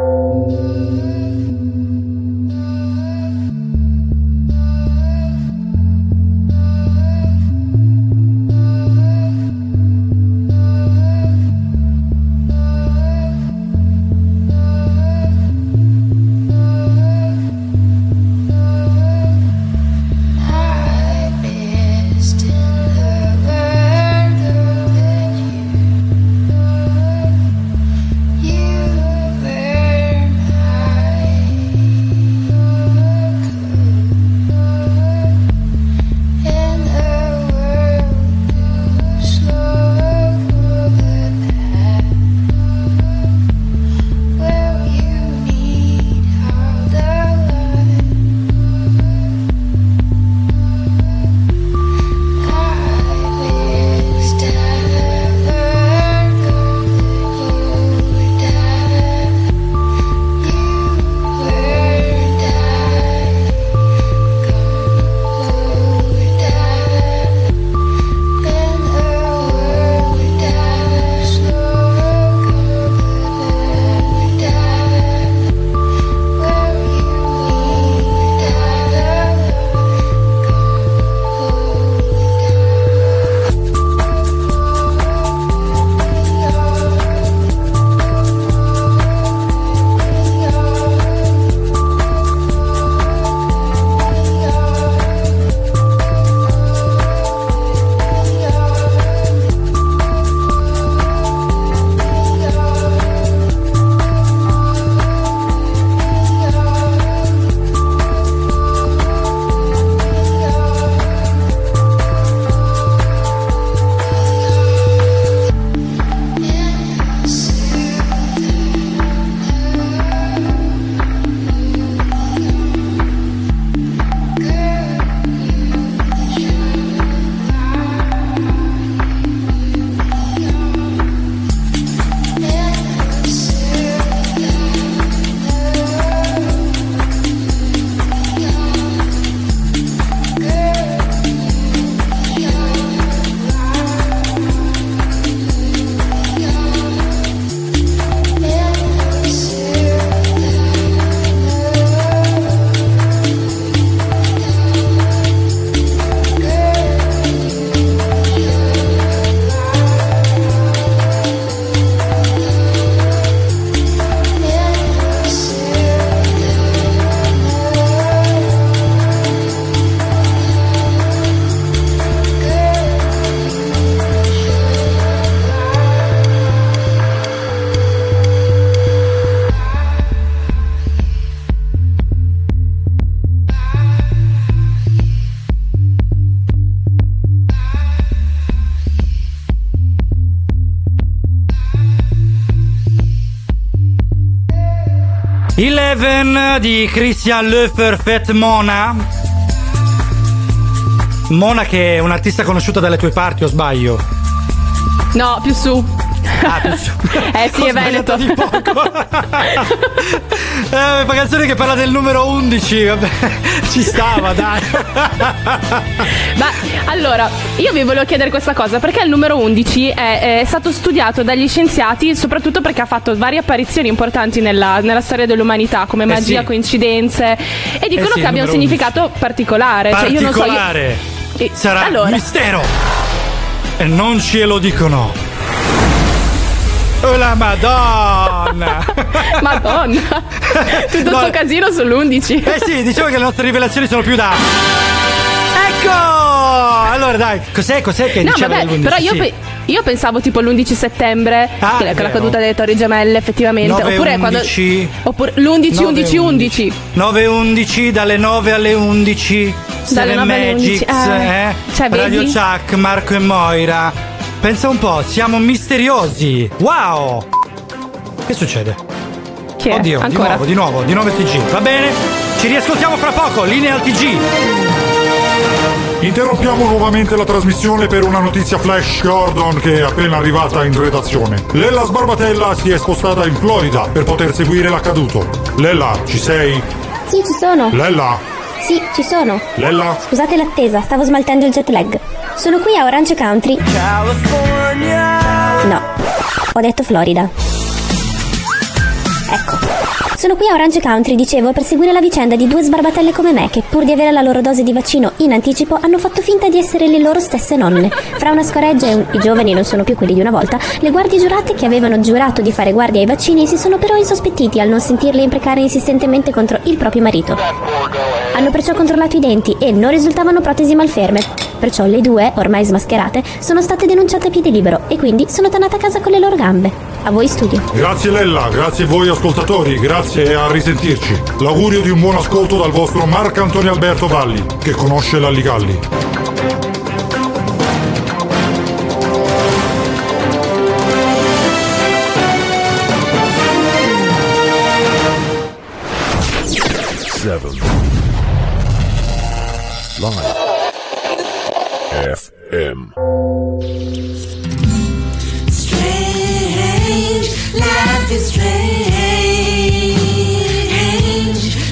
Eleven di Christian Le Perfect Mona. Mona che è un'artista conosciuta dalle tue parti, o sbaglio? No, più su. Ah, più su. eh sì, Ho è Veneto. di poco. Eh, canzone che parla del numero 11, vabbè, ci stava, dai. Ma allora, io vi volevo chiedere questa cosa, perché il numero 11 è, è stato studiato dagli scienziati soprattutto perché ha fatto varie apparizioni importanti nella, nella storia dell'umanità, come magia, sì. coincidenze, e dicono sì, che abbia un significato particolare. Cioè, io non so. io- Particolare. Eh, Sarà allora. mistero. E non ce lo dicono. Oh la madonna! Madonna! Tutto No. sto casino sull'11. Eh sì, diciamo che le nostre rivelazioni sono più da. Ecco! Allora dai, cos'è, cos'è che No, diceva vabbè, dell'11? però io, Sì. pe- io pensavo tipo l'11 settembre, Ah, che la caduta delle torri gemelle, effettivamente. 9, oppure quando. 11. Oppure l'11, 11, 11. 9 11 dalle 9 alle 11 Dalle Seven 9 alle Magics 11, eh. eh? Cioè, Radio vedi? Chuck, Marco e Moira Pensa un po', siamo misteriosi Wow Che succede? Che è? Oddio, di Ancora? nuovo, di nuovo, di nuovo il TG Va bene? Ci riascoltiamo fra poco, linea al TG Interrompiamo nuovamente la trasmissione per una notizia flash Gordon che è appena arrivata in redazione. Lella Sbarbatella si è spostata in Florida per poter seguire l'accaduto. Lella, ci sei? Sì, ci sono. Lella? Sì, ci sono. Lella? Scusate l'attesa, stavo smaltendo il jet lag. Sono qui a Orange Country. No, ho detto Florida. Sono qui a Orange Country, dicevo, per seguire la vicenda di due sbarbatelle come me che, pur di avere la loro dose di vaccino in anticipo, hanno fatto finta di essere le loro stesse nonne. Fra una scoreggia e un... i giovani non sono più quelli di una volta, le guardie giurate che avevano giurato di fare guardia ai vaccini si sono però insospettiti al non sentirle imprecare insistentemente contro il proprio marito. Hanno perciò controllato i denti e non risultavano protesi malferme. Perciò le due, ormai smascherate, sono state denunciate a piede libero e quindi sono tornate a casa con le loro gambe. A voi studio. Grazie Lella, grazie a voi ascoltatori, grazie e a risentirci. L'augurio di un buon ascolto dal vostro Marco Antonio Alberto Valli, che conosce l'Alligalli. Seven. Live. FM. Life is strange.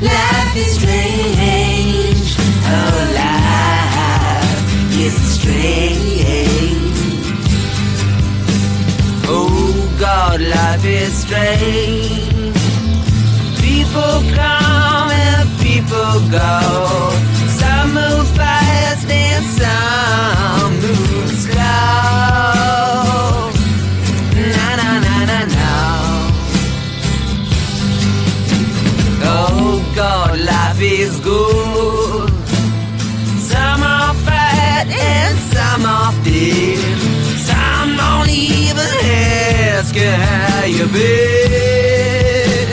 Life is strange. Oh, life is strange. Oh, God, life is strange. People come and people go. Some move fast and some move slow. Life is good. Some are fat and some are thin. Some don't even ask you how you been.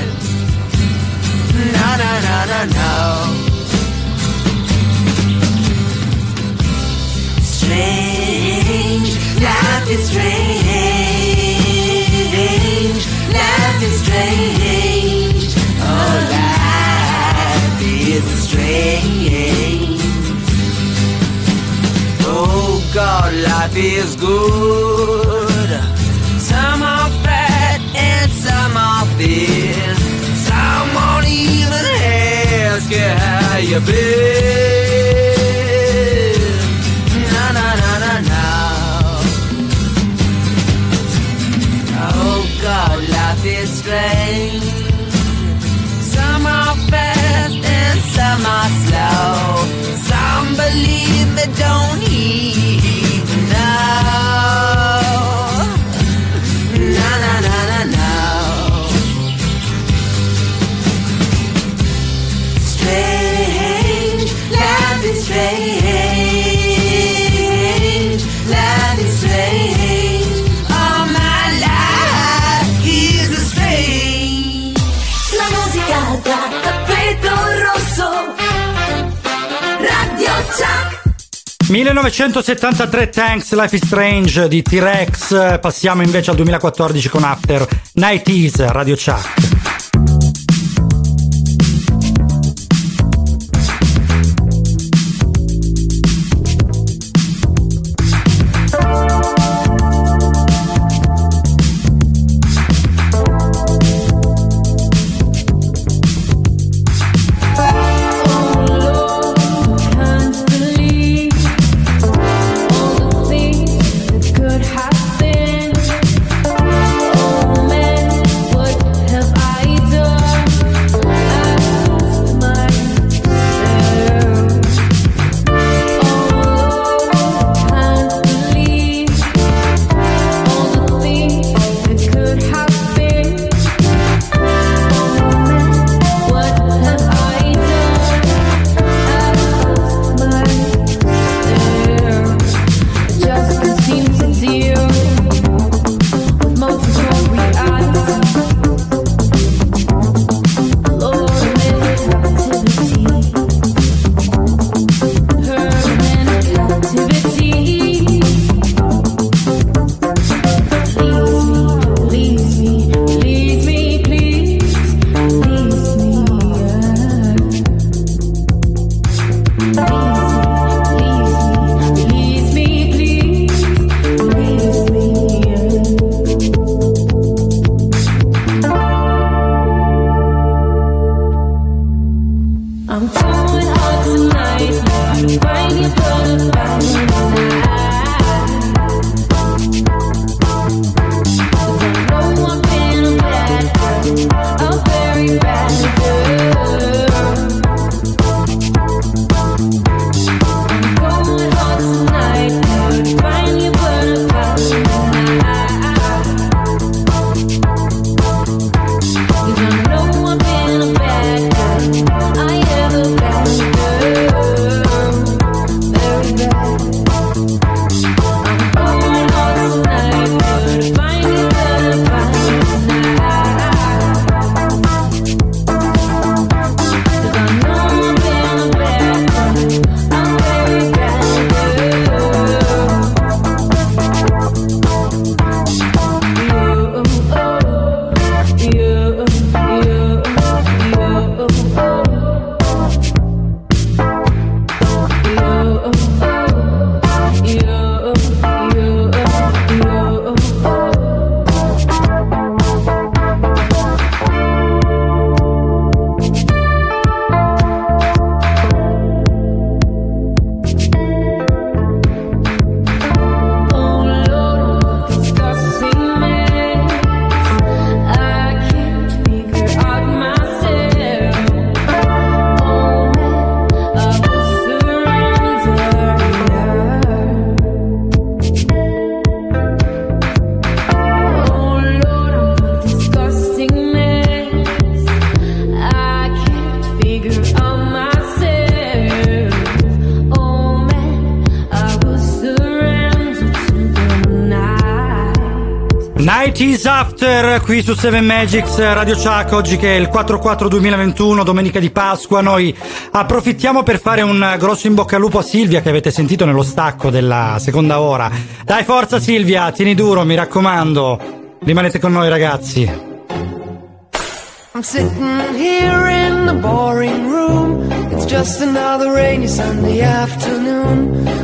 No, no, no, no, no. Strange, life is strange. Is good. Some are fat and some are thin. Some won't even ask you how you been. No, no, no, no, no. Oh God, life is strange. Some are fast and some are slow. Some believe but don't even 1973 Thanks Life is Strange di T-Rex. Passiamo invece al 2014 con After 90s Radio Chuck qui su 7 Magics Radio Chuck oggi che è il 4-4-2021 domenica di Pasqua noi approfittiamo per fare un grosso in bocca al lupo a Silvia che avete sentito nello stacco della seconda ora dai forza Silvia tieni duro mi raccomando rimanete con noi ragazzi I'm sitting here in a boring room. It's just another rainy Sunday afternoon.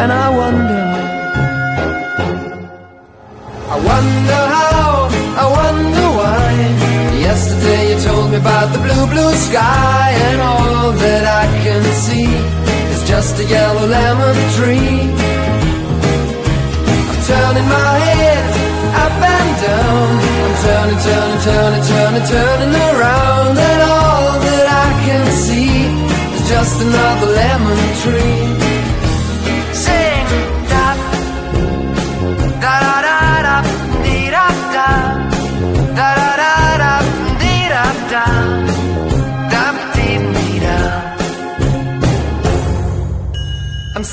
And I wonder. I wonder how, I wonder why. Yesterday you told me about the blue, blue sky, and all that I can see is just a yellow lemon tree. I'm turning my head up and down. I'm turning, turning, turning, turning, turning around, and all that I can see is just another lemon tree.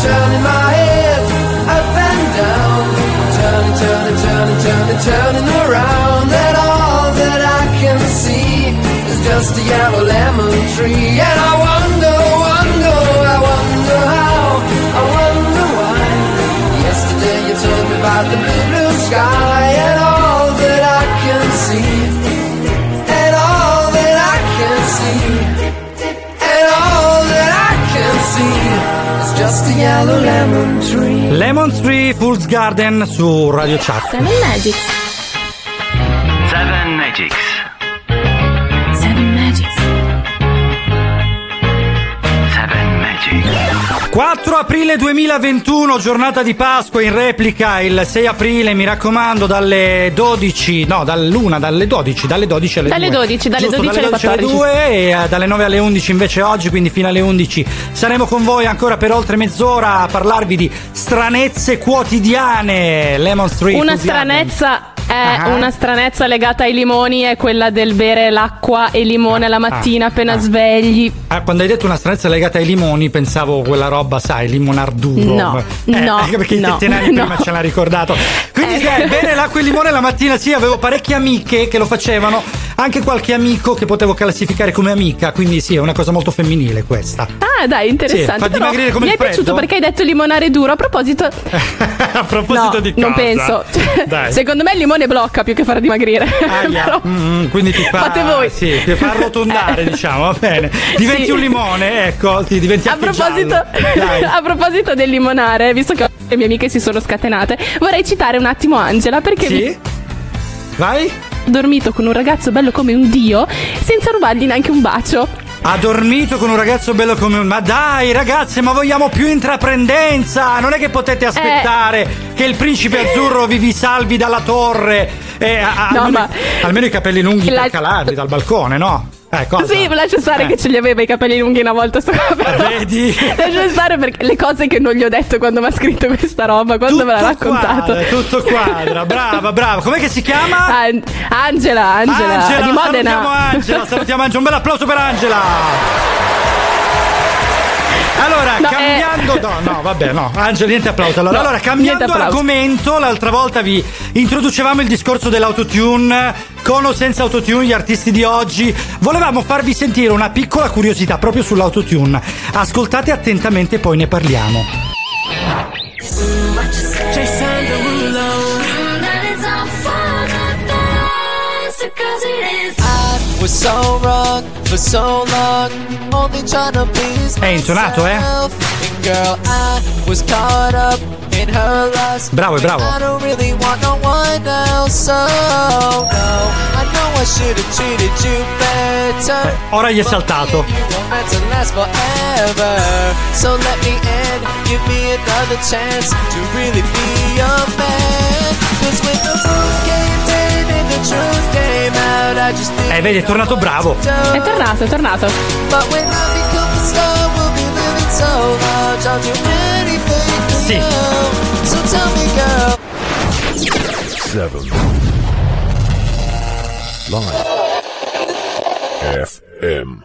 Turning my head up and down, turning, turning, turning, turning, turning around, and all that I can see is just a yellow lemon tree. And I wonder, wonder, I wonder how, I wonder why. Yesterday you told me about the blue, blue sky and all lemon tree. Lemon Tree Fool's Garden su Radio Chat 7 Magics. 7 Magics. 4 aprile 2021, giornata di Pasqua in replica il 6 aprile, mi raccomando, dalle 12, no, dall'una, dalle 12, dalle 12 alle Dalle 2. 12, dalle Giusto, 12 alle 14. 2 e eh, dalle 9 alle 11 invece oggi, quindi fino alle 11 saremo con voi ancora per oltre mezz'ora a parlarvi di stranezze quotidiane. Lemon Street. Una stranezza è Ah. una stranezza legata ai limoni è quella del bere l'acqua e limone la mattina appena svegli. Ah, quando hai detto una stranezza legata ai limoni, pensavo quella roba, sai, limonar duro. No, Eh, no, perché no, i tettenani no. prima ce l'ha ricordato. Quindi, Eh. sai, bere l'acqua e il limone la mattina, sì, avevo parecchie amiche che lo facevano, anche qualche amico che potevo classificare come amica, quindi sì, è una cosa molto femminile questa. Ah, dai, interessante. Sì, fa dimagrire come mi è piaciuto perché hai detto limonare duro. A proposito, A proposito no, di cosa? non penso. Dai. Secondo me il limone blocca più che far dimagrire. Però- Mm, quindi ti fa, Fate voi. Sì, ti fa arrotondare, Eh. diciamo, va bene. Diventi Sì. un limone, ecco, sì, diventi A proposito, a proposito del limonare, visto che le mie amiche si sono scatenate, vorrei citare un attimo Angela perché Sì? mi- Vai? dormito con un ragazzo bello come un dio senza rubargli neanche un bacio. Ha dormito con un ragazzo bello come un... Ma dai ragazze, ma vogliamo più intraprendenza! Non è che potete aspettare che il principe azzurro vi, vi salvi dalla torre. E a- a- No, almeno, ma- almeno i capelli lunghi La- per calarli dal balcone, no? Eh, cosa? Sì, lascia stare Eh. che ce li aveva i capelli lunghi una volta sto Vedi? Lascia stare perché le cose che non gli ho detto quando mi ha scritto questa roba, quando me l'ha raccontato. Quadra, tutto quadra, brava, brava. Com'è che si chiama? An- Angela, Angela, Angela, di Modena. salutiamo Angela, salutiamo Angela, un bel applauso per Angela. Allora, No, cambiando. eh. No, no, vabbè, no. Angela, niente applauso. Allora, No, allora, cambiando argomento, l'altra volta vi introducevamo il discorso dell'autotune. Con o senza autotune, gli artisti di oggi. Volevamo farvi sentire una piccola curiosità proprio sull'autotune. Ascoltate attentamente, poi ne parliamo. I was so wrong for so long, only trying to please È intonato, eh? myself. And girl, I was caught up in her lust. Bravo, è bravo. I don't really want no one else. So no, I know I should have treated you better. Ora gli è saltato. Give Eh, vedi, è tornato bravo. È tornato, è tornato. Sì. Seven. Live. FM.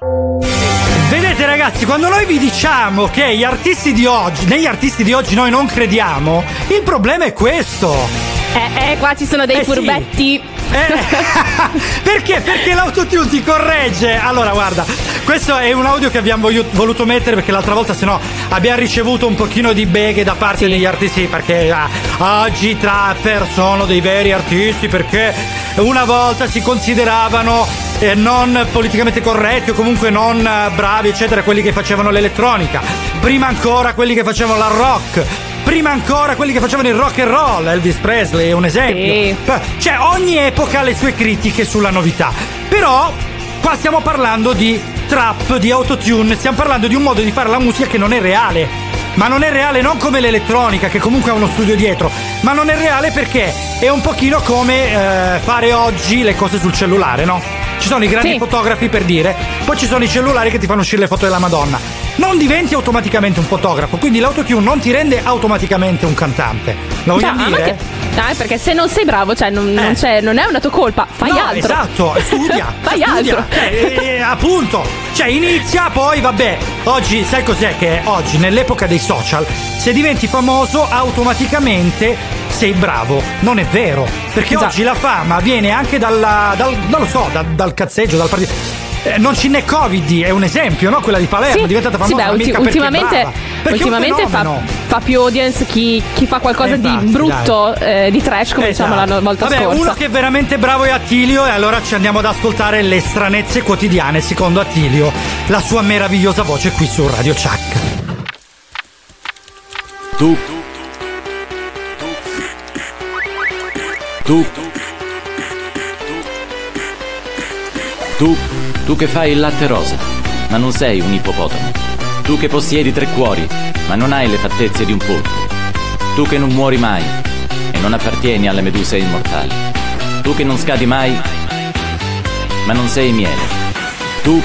Vedete ragazzi, quando noi vi diciamo che gli artisti di oggi, negli artisti di oggi noi non crediamo, il problema è questo. Eh, eh, qua ci sono dei Eh, sì. furbetti. Perché? Perché l'autotune ti corregge. Allora, guarda, questo è un audio che abbiamo voluto mettere perché l'altra volta, se no, abbiamo ricevuto un pochino di beghe da parte degli artisti. Perché ah, oggi i trapper sono dei veri artisti perché una volta si consideravano eh, non politicamente corretti o comunque non eh, bravi, eccetera, quelli che facevano l'elettronica. Prima ancora quelli che facevano la rock. Prima ancora quelli che facevano il rock and roll, Elvis Presley è un esempio. Beh, Cioè, ogni epoca ha le sue critiche sulla novità. Però, qua stiamo parlando di trap, di autotune, stiamo parlando di un modo di fare la musica che non è reale. Ma non è reale non come l'elettronica, che comunque ha uno studio dietro, ma non è reale perché è un pochino come eh, fare oggi le cose sul cellulare, no? Ci sono i grandi Sì. fotografi per dire, poi ci sono i cellulari che ti fanno uscire le foto della Madonna. Non diventi automaticamente un fotografo, quindi l'autotune non ti rende automaticamente un cantante. Lo vogliamo No, dire? che- Dai, perché se non sei bravo, cioè non, non Eh. c'è- non è una tua colpa, fai No, altro. Esatto, studia. fai studia. altro. Eh, eh, appunto. Cioè, inizia, poi vabbè. Oggi, sai cos'è che oggi, nell'epoca dei social, se diventi famoso, automaticamente sei bravo. Non è vero. Perché Esatto. oggi la fama viene anche dalla, dal, non lo so, da- dal cazzeggio, dal partito. Eh, non ce n'è Covid, è un esempio, no? Quella di Palermo, è diventata famosa Sì, beh, ulti- ultimamente. Perché ultimamente fa, fa più audience chi, chi fa qualcosa infatti, di brutto, eh, di trash, come diciamo Esatto. l'anno volta Vabbè, scorsa. uno che è veramente bravo è Attilio e allora ci andiamo ad ascoltare le stranezze quotidiane secondo Attilio, la sua meravigliosa voce qui su Radio Chuck. Tu. Tu. Tu. Tu che fai il latte rosa, ma non sei un ippopotamo. Tu che possiedi tre cuori, ma non hai le fattezze di un polpo. Tu che non muori mai e non appartieni alle meduse immortali. Tu che non scadi mai, ma non sei miele. Tu.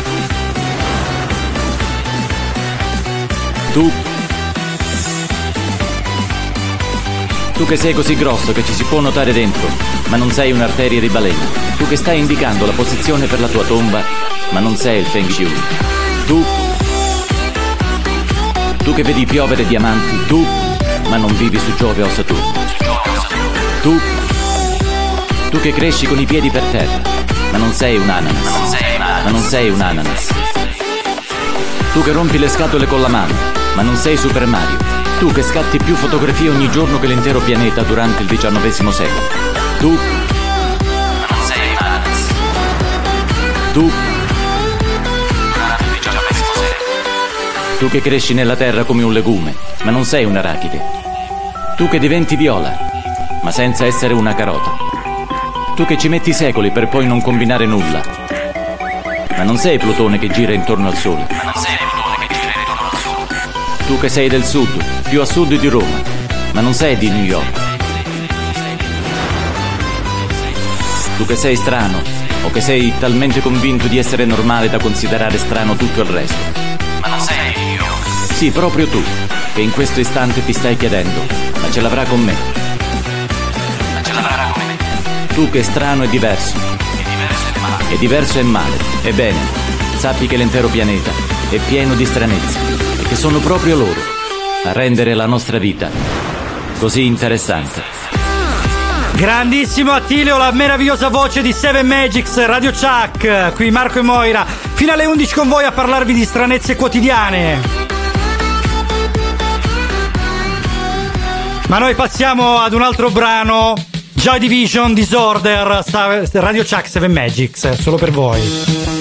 Tu. Tu che sei così grosso che ci si può notare dentro, ma non sei un'arteria di balena. Tu che stai indicando la posizione per la tua tomba, ma non sei il Feng Shui. Tu. Tu che vedi piovere diamanti, tu, ma non vivi su Giove o Saturno. Tu. Tu che cresci con i piedi per terra, ma non sei un ananas. Ma non sei un ananas. Tu che rompi le scatole con la mano, ma non sei Super Mario. Tu che scatti più fotografie ogni giorno che l'intero pianeta durante il XIX secolo. Tu. Non sei ananas. Tu. Tu che cresci nella terra come un legume, ma non sei un arachide. Tu che diventi viola, ma senza essere una carota. Tu che ci metti secoli per poi non combinare nulla. Ma non sei Plutone che gira intorno al Sole. Tu che sei del sud, più a sud di Roma, ma non sei di New York. Tu che sei strano, O che sei talmente convinto di essere normale da considerare strano tutto il resto? Ma non sei io. Sì, proprio tu, che in questo istante ti stai chiedendo, ma ce l'avrà con me. Ma ce l'avrà con me. Tu che è strano e diverso. E diverso è male. E diverso è male. Ebbene, sappi che l'intero pianeta è pieno di stranezze che sono proprio loro a rendere la nostra vita così interessante. Grandissimo Attilio, la meravigliosa voce di Seven Magics, Radio Chuck, qui Marco e Moira, fino alle 11 con voi a parlarvi di stranezze quotidiane. Ma noi passiamo ad un altro brano, Joy Division Disorder, Radio Chuck Seven Magics, solo per voi.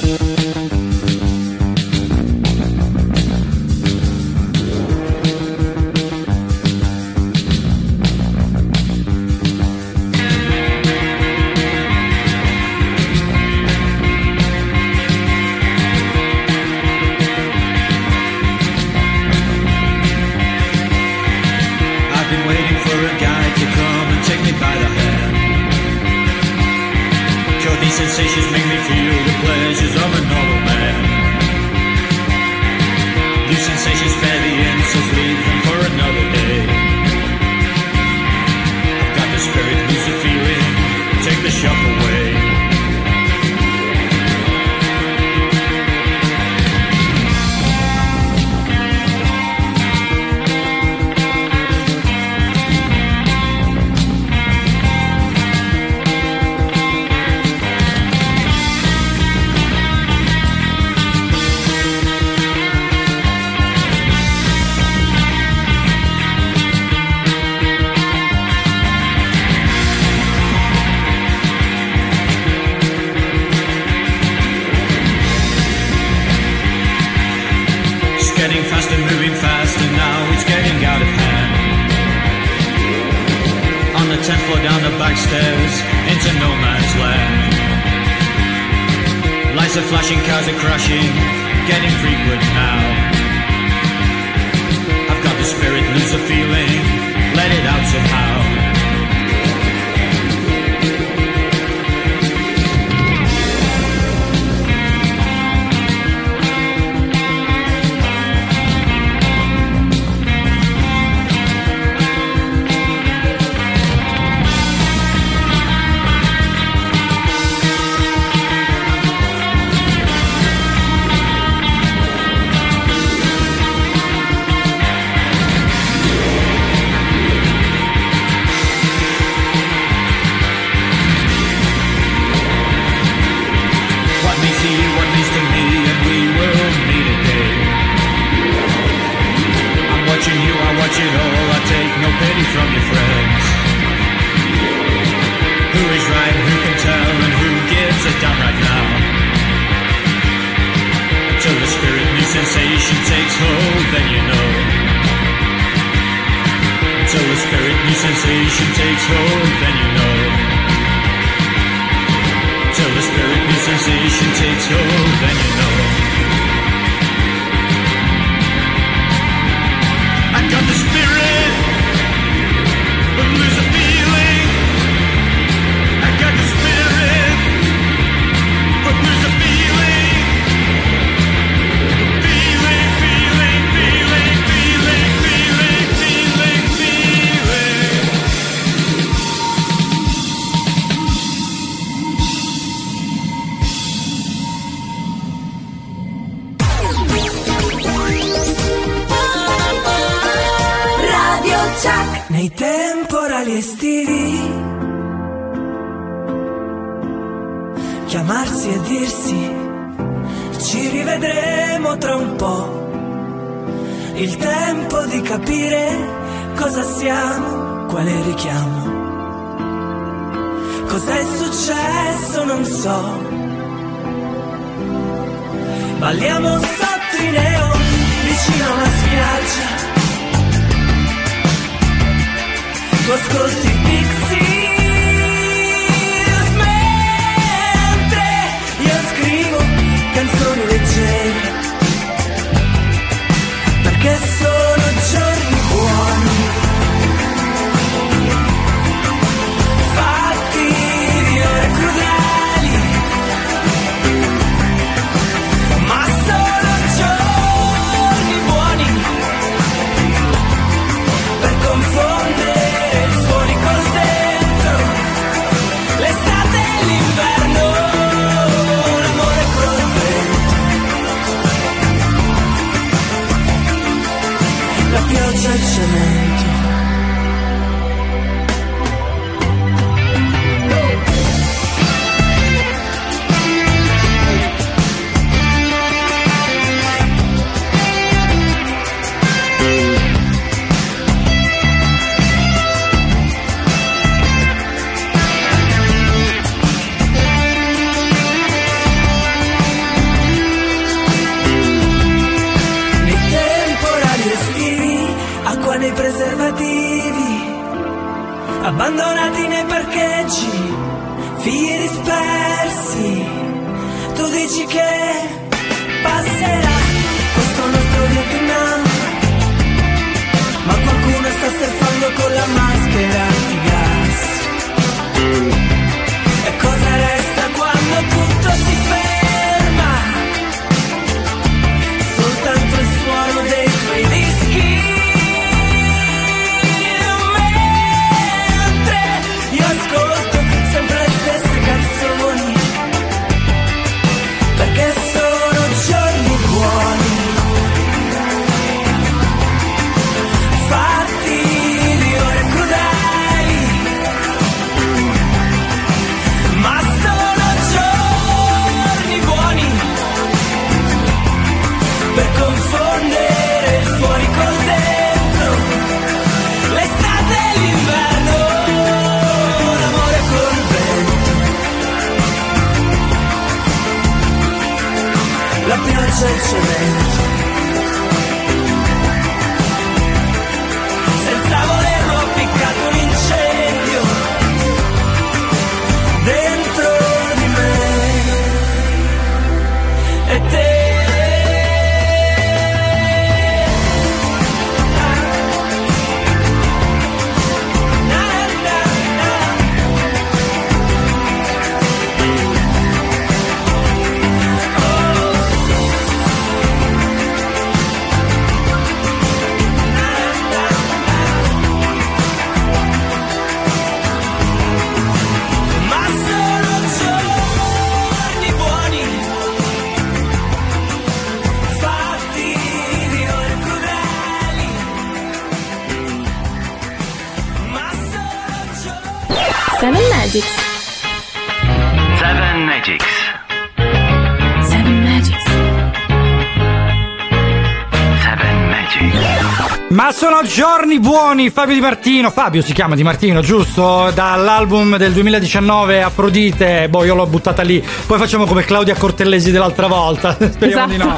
Giorni buoni, Fabio Di Martino. Fabio si chiama Di Martino, giusto? Dall'album del 2019 Afrodite. Boh, io l'ho buttata lì. Poi facciamo come Claudia Cortellesi dell'altra volta. Speriamo di no.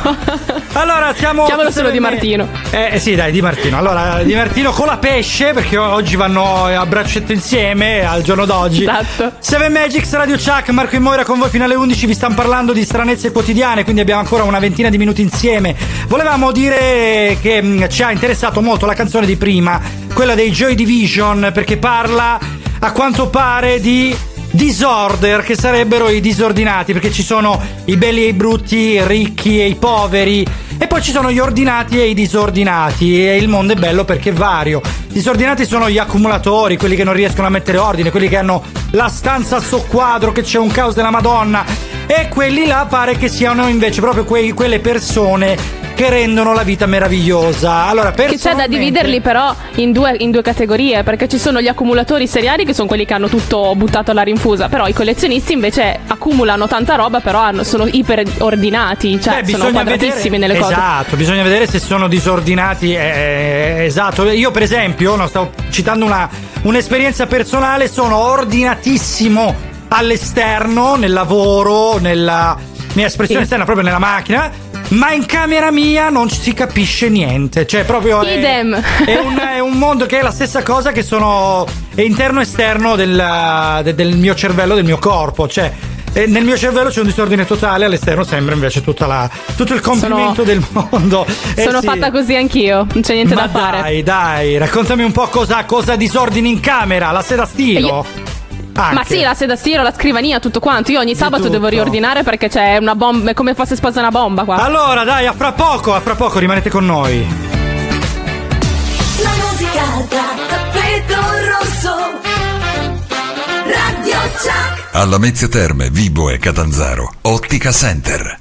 Allora, siamo. Chiamalo solo Di Martino. Eh sì, dai, Di Martino. Allora, Di Martino con la pesce, perché oggi vanno a braccetto insieme al giorno d'oggi. Esatto. Seven Magics, Radio Chuck, Marco e Moira con voi fino alle 11. Vi stanno parlando di stranezze quotidiane, quindi abbiamo ancora una ventina di minuti insieme. Volevamo dire che mh, ci ha interessato molto la canzone di prima, quella dei Joy Division, perché parla a quanto pare di disorder, che sarebbero i disordinati, perché ci sono i belli e i brutti, i ricchi e i poveri. E poi ci sono gli ordinati e i disordinati e il mondo è bello perché è vario. Disordinati sono gli accumulatori, quelli che non riescono a mettere ordine, quelli che hanno la stanza a soqquadro, che c'è un caos della Madonna. E quelli là pare che siano invece proprio quei- quelle persone che rendono la vita meravigliosa. Allora, Che c'è da personalmente- dividerli però in due, in due categorie, perché ci sono gli accumulatori seriali che sono quelli che hanno tutto buttato alla rinfusa, però i collezionisti invece accumulano tanta roba, però hanno- sono iper ordinati, cioè Beh, sono quadratissimi nelle cose. Esatto, bisogna vedere se sono disordinati. eh, esatto, io per esempio, no, stavo citando una, un'esperienza personale, sono ordinatissimo all'esterno, nel lavoro, nella mia espressione Sì. esterna, proprio nella macchina. Ma in camera mia non ci si capisce niente. Cioè, proprio. è- Idem. È, un, è un mondo che è la stessa cosa che sono è interno e esterno del, de- del mio cervello, del mio corpo. Cioè, eh, nel mio cervello c'è un disordine totale, all'esterno sembra invece tutta la- tutto il compimento Sono- del mondo. Eh Sono sì. fatta così anch'io, non c'è niente Ma da fare. dai, dai, raccontami un po' cosa, cosa disordini in camera, la seda stilo. Anche. Ma sì, la seda stiro, la scrivania, tutto quanto. Io ogni sabato devo riordinare perché c'è una bomba, è come fosse sposa una bomba qua. Allora, dai, a fra poco, a fra poco rimanete con noi. La musica da tappeto rosso. Radio Chuck. A Lamezia Terme, Vibo e Catanzaro, Ottica Center.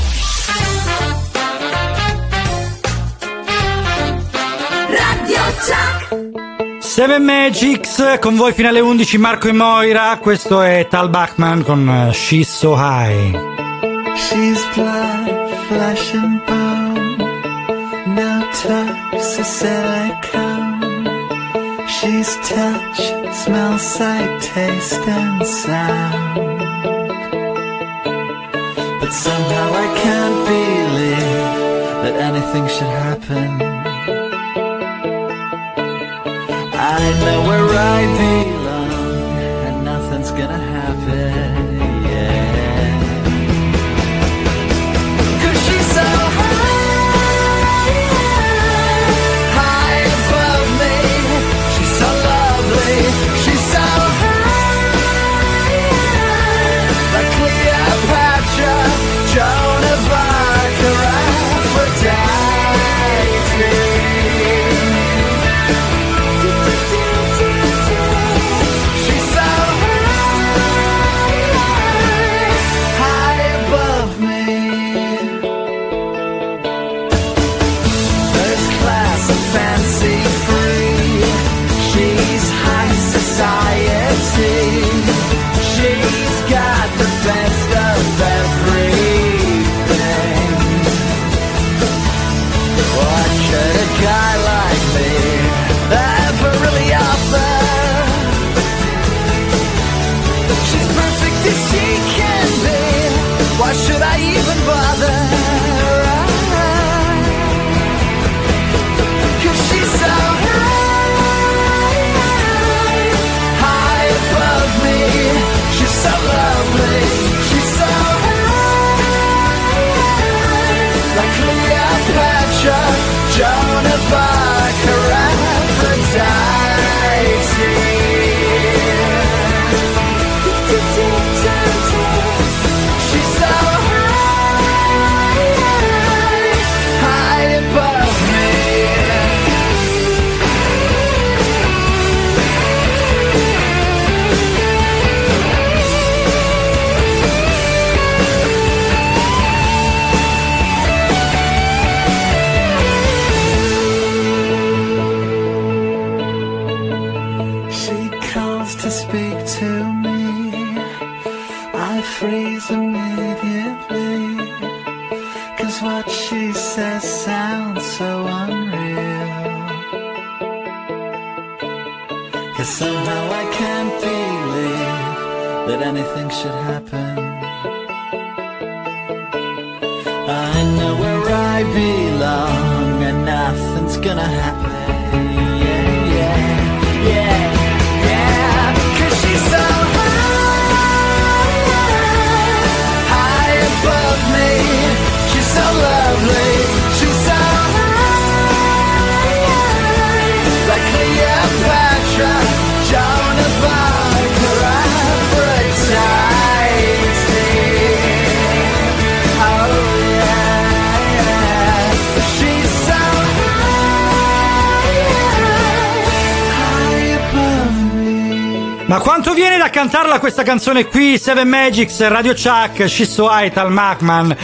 Seven Magics con voi fino alle 11 Marco e Moira. Questo è Tal Bachman con eh, She's So High. She's blood, flesh and bone, no toxic silicone. She's touch, smell, sight, taste, and sound. But somehow I can't believe that anything should happen. I know where I belong, and nothing's gonna happen. Joan of gonna happen. Ma quanto viene da cantarla questa canzone qui? Seven Magics, Radio Chuck, Shisso Aital, Macman.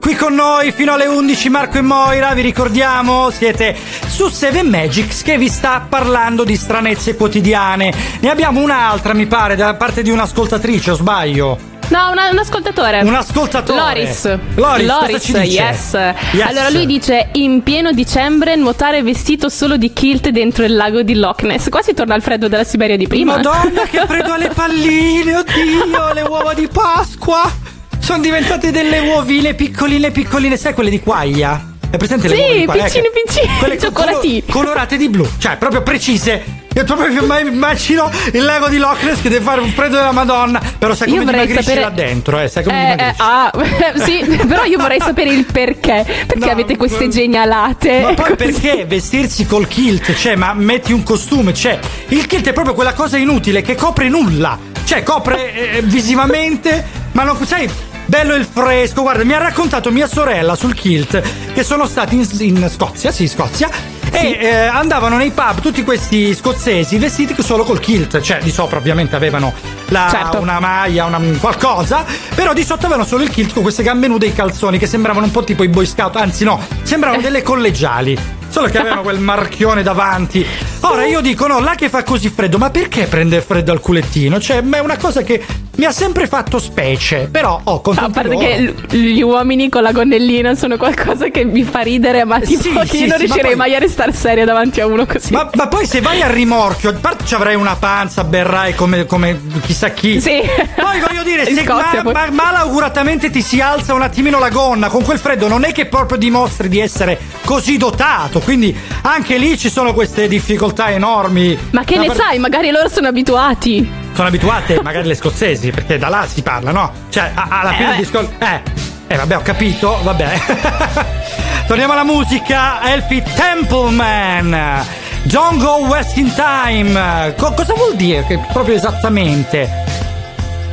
Qui con noi fino alle 11 Marco e Moira, vi ricordiamo, siete su Seven Magics che vi sta parlando di stranezze quotidiane. Ne abbiamo un'altra, mi pare, da parte di un'ascoltatrice, o sbaglio? No, una- un ascoltatore. Un ascoltatore. Loris. Loris, dice? yes. Yes. Allora lui dice: In pieno dicembre nuotare vestito solo di kilt dentro il lago di Loch Ness. Qua si torna al freddo della Siberia di prima. Madonna, che freddo alle palline, oddio, le uova di Pasqua. Sono diventate delle uovine piccoline, piccoline, sai quelle di quaglia? È presente le Sì, uova di quaglia? piccine, Ecco. piccine, cioccolatine. colo- colorate di blu, cioè proprio precise. Io proprio mi immagino il lago di Loch Ness che deve fare un freddo della Madonna. Però sai come dimagrisci sapere- là dentro, eh? Sai come Eh, eh, ah, sì, però io vorrei sapere il perché. Perché avete queste genialate? Ma poi perché vestirsi col kilt? Cioè, ma metti un costume, cioè, il kilt è proprio quella cosa inutile che copre nulla. Cioè, copre eh, visivamente, ma non sai. Bello il fresco, guarda, mi ha raccontato mia sorella sul kilt che sono stati in, in Scozia, sì, Scozia, e eh, andavano nei pub tutti questi scozzesi vestiti solo col kilt, cioè di sopra ovviamente avevano la- Certo. una maglia, una, qualcosa, però di sotto avevano solo il kilt con queste gambe nude e i calzoni che sembravano un po' tipo i boy scout, anzi no, sembravano delle collegiali. Solo che avevano quel marchione davanti. Ora io dico: no, là che fa così freddo, ma perché prende freddo al culettino? Cioè, ma è una cosa che mi ha sempre fatto specie. Però ho oh, A parte che l- gli uomini con la gonnellina sono qualcosa che mi fa ridere, ma tipo Sì, che sì, io non sì, ma riuscirei poi- mai a restare seria davanti a uno così. Ma, ma poi se vai al rimorchio, a parte ci avrai una panza, berrai come, come chissà chi. Sì. Poi voglio dire, se Scozia, ma, ma- malauguratamente ti si alza un attimino la gonna con quel freddo, non è che proprio dimostri di essere così dotato. Quindi anche lì ci sono queste difficoltà enormi. Ma che Da ne par- sai? Magari loro sono abituati. Sono abituate magari le scozzesi, perché da là si parla, no? Cioè, a- alla Eh, fine vabbè. discorso. Eh, eh, vabbè, ho capito, vabbè. Torniamo alla musica, Elfie Templeman. Don't go wasting time. Co- cosa vuol dire che proprio esattamente?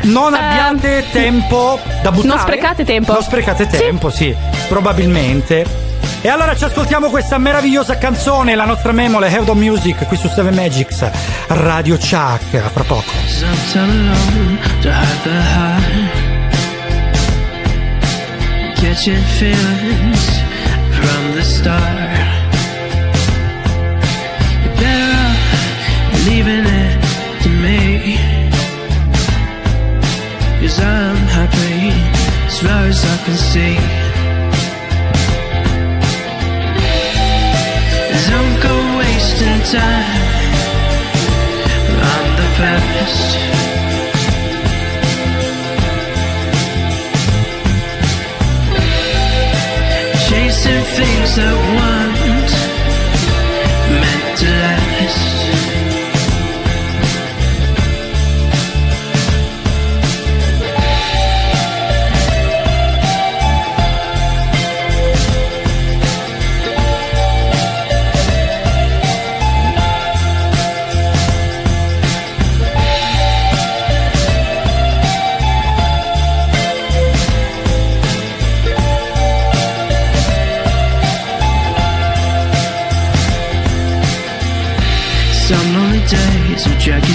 Non abbiate tempo da buttare? Ehm, non sprecate tempo. Non sprecate tempo, sì, probabilmente. E allora ci ascoltiamo questa meravigliosa canzone, la nostra memole Head of Music qui su Seven Magics, Radio Chuck, a fra poco. Catching feelings from the start. As I can see. Don't go wasting time on the past. Chasing things that weren't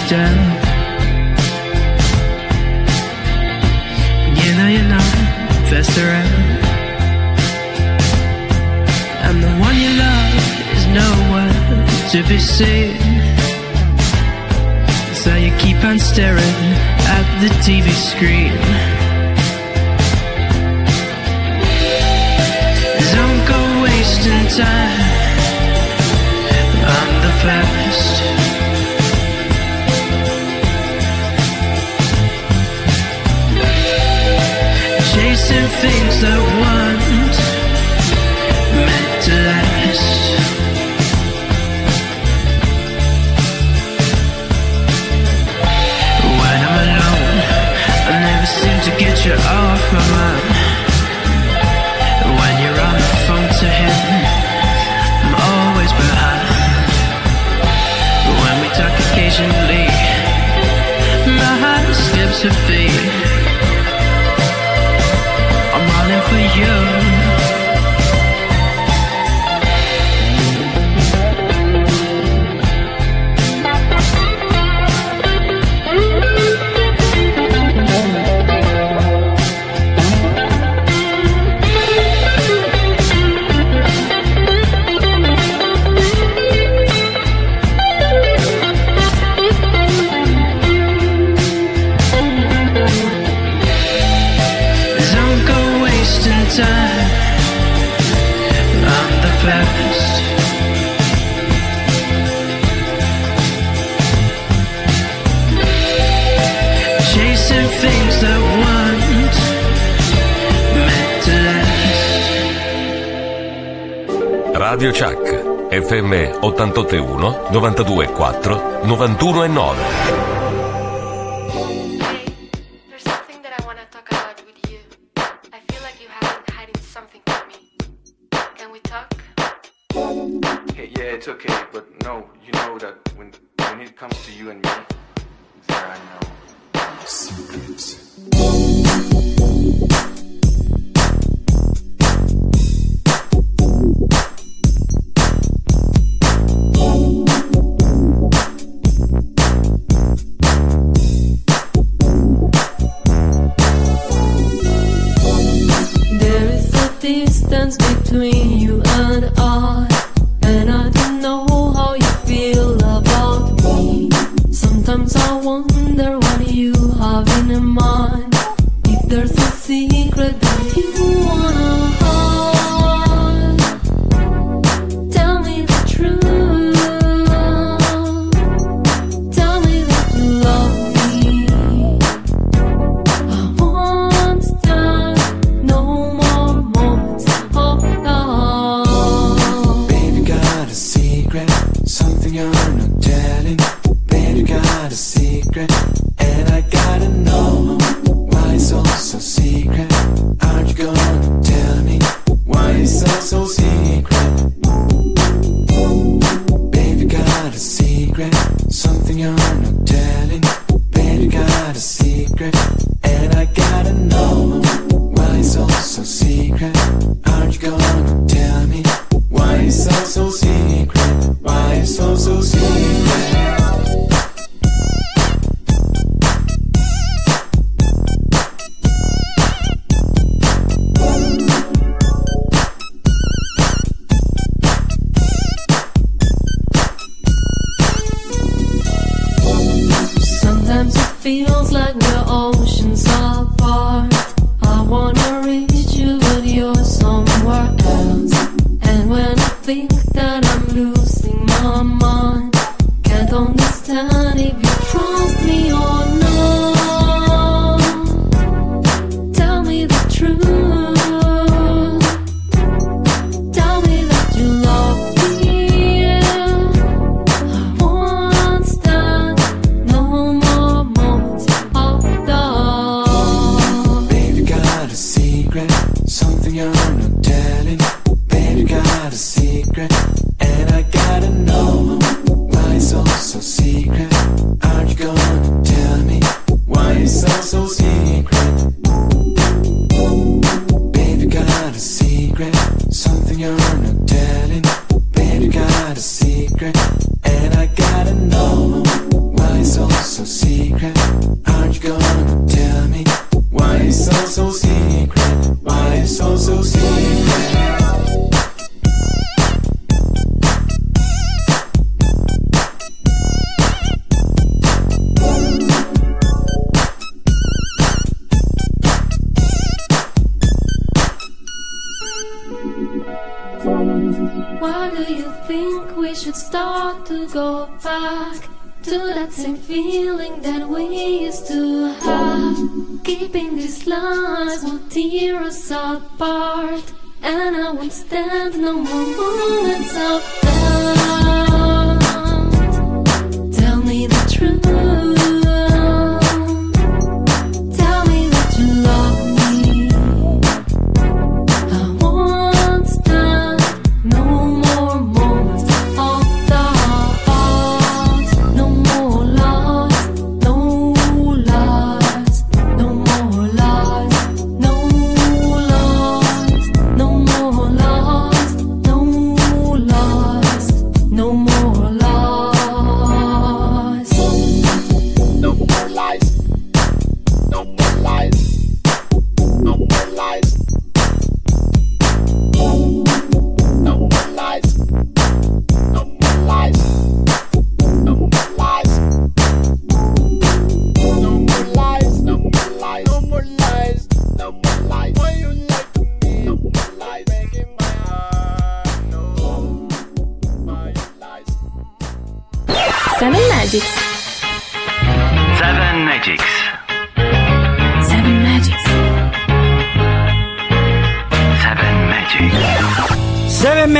drag you down. You know best around. And the one you love is nowhere to be seen. So you keep on staring at the TV screen. Don't go wasting time on the past. Chasing things that weren't meant to last. When I'm alone, I never seem to get you off my mind. When you're on the phone to him, I'm always behind. When we talk occasionally, my heart skips a beat. Radio Chuck, FM 881 92 4 91 e 9.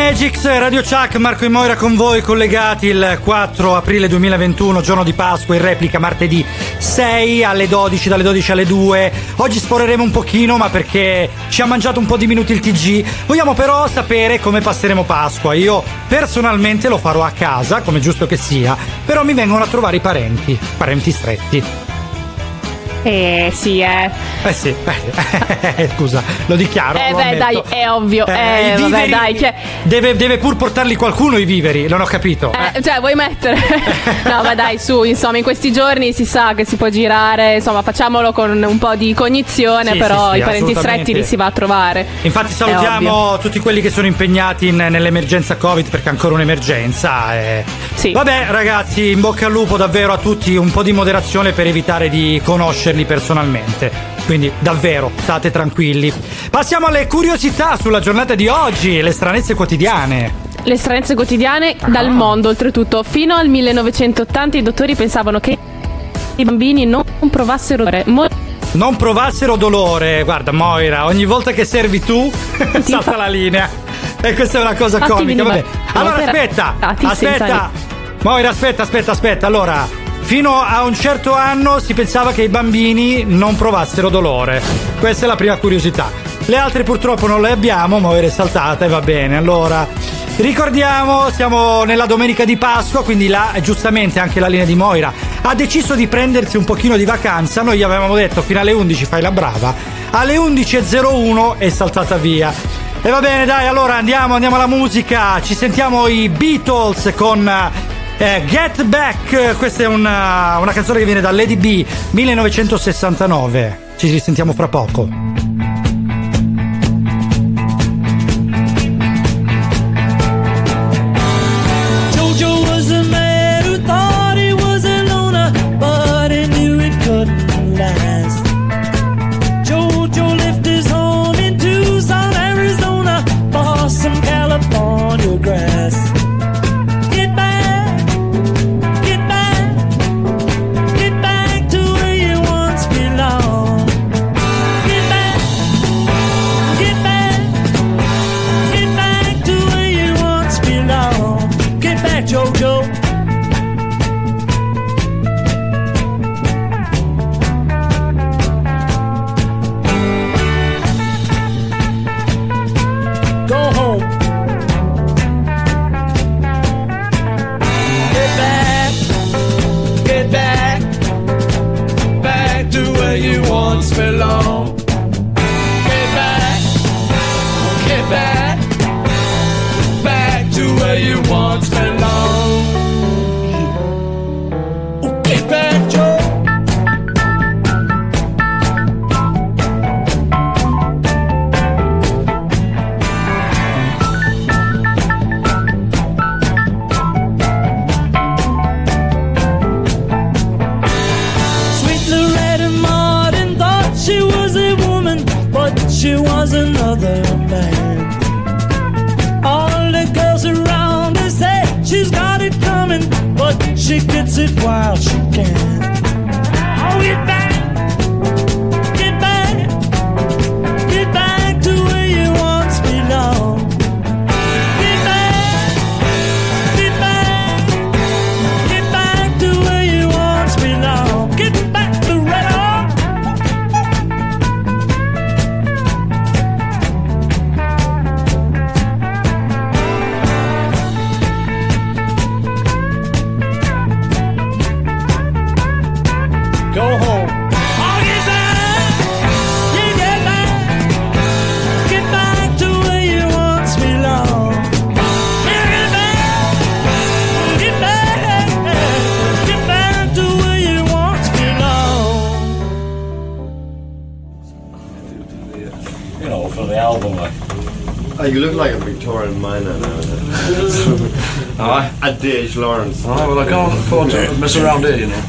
Magics, Radio Chuck, Marco e Moira con voi collegati il 4 aprile 2021, giorno di Pasqua, in replica martedì 6 alle 12, dalle 12 alle 2. Oggi sporeremo un pochino, ma perché ci ha mangiato un po' di minuti il TG. Vogliamo però sapere come passeremo Pasqua. Io personalmente lo farò a casa, come giusto che sia, però mi vengono a trovare i parenti, parenti stretti. Eh sì, eh. Eh sì, eh, scusa, lo dichiaro. Eh lo beh, dai, ammetto. è ovvio. Eh, Eh, vabbè, dai, cioè, Deve, deve pur portarli qualcuno i viveri, non ho capito. eh, cioè, vuoi mettere? no, ma dai, su, insomma, in questi giorni si sa che si può girare, insomma, facciamolo con un po' di cognizione, Sì, però sì, sì, i parenti stretti li si va a trovare. Infatti salutiamo tutti quelli che sono impegnati in- nell'emergenza Covid perché è ancora un'emergenza. eh. Vabbè ragazzi, in bocca al lupo davvero a tutti, un po' di moderazione per evitare di conoscerli personalmente. Quindi davvero, state tranquilli. Passiamo alle curiosità sulla giornata di oggi, le stranezze quotidiane. Le stranezze quotidiane dal mondo, oltretutto. Fino al 1980 i dottori pensavano che i bambini non provassero dolore. Mo- Non provassero dolore, guarda Moira, ogni volta che servi tu salta la linea. E questa è una cosa Infatti comica, vabbè. Allora aspetta, stati aspetta. Moira, aspetta, aspetta, aspetta. Allora, fino a un certo anno si pensava che i bambini non provassero dolore. Questa è la prima curiosità. Le altre purtroppo non le abbiamo, è saltata e va bene. Allora, ricordiamo, siamo nella domenica di Pasqua, quindi là giustamente anche la linea di Moira ha deciso di prendersi un pochino di vacanza. Noi gli avevamo detto fino alle 11 fai la brava. Alle 11.01 è saltata via. E va bene, dai, allora andiamo, andiamo alla musica. Ci sentiamo i Beatles con eh, Get Back. Questa è una, una canzone che viene da Lady B 1969. Ci risentiamo fra poco. It while she can. Oh, get A Dage Lawrence. Oh, well, I can't afford to mess around here, you know.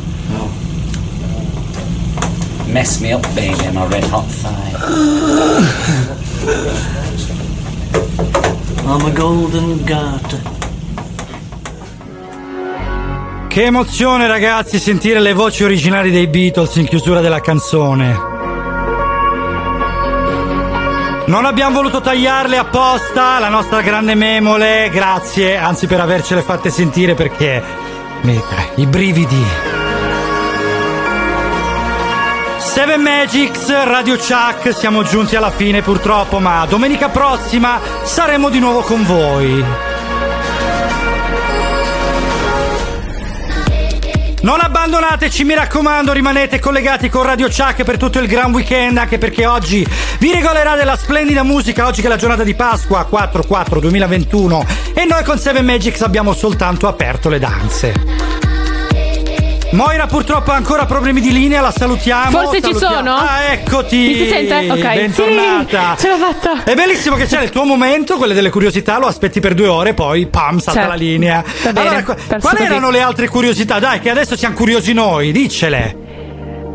Mess me up, baby, my red hot thigh. I'm a golden garter. Che emozione ragazzi sentire le voci originali dei Beatles in chiusura della canzone. Non abbiamo voluto tagliarle apposta, la nostra grande memole, grazie, anzi per avercele fatte sentire perché i brividi. Seven Magics, Radio Chuck, siamo giunti alla fine purtroppo, ma domenica prossima saremo di nuovo con voi. Non abbandonateci, mi raccomando, rimanete collegati con Radio Chuck per tutto il gran weekend, anche perché oggi vi regalerà della splendida musica, oggi che è la giornata di Pasqua 4-4-2021 e noi con Seven Magics abbiamo soltanto aperto le danze. Moira purtroppo ha ancora problemi di linea, la salutiamo. Forse ci salutiamo. sono? Ah, eccoti. Mi si sente? Ok. Bentornata. Sì, ce l'ho fatta. È bellissimo che c'è il tuo momento, quelle delle curiosità, lo aspetti per due ore, poi pam, salta Certo. la linea. Va bene, allora, qu- quali erano le altre curiosità? Dai, che adesso siamo curiosi noi, diccele.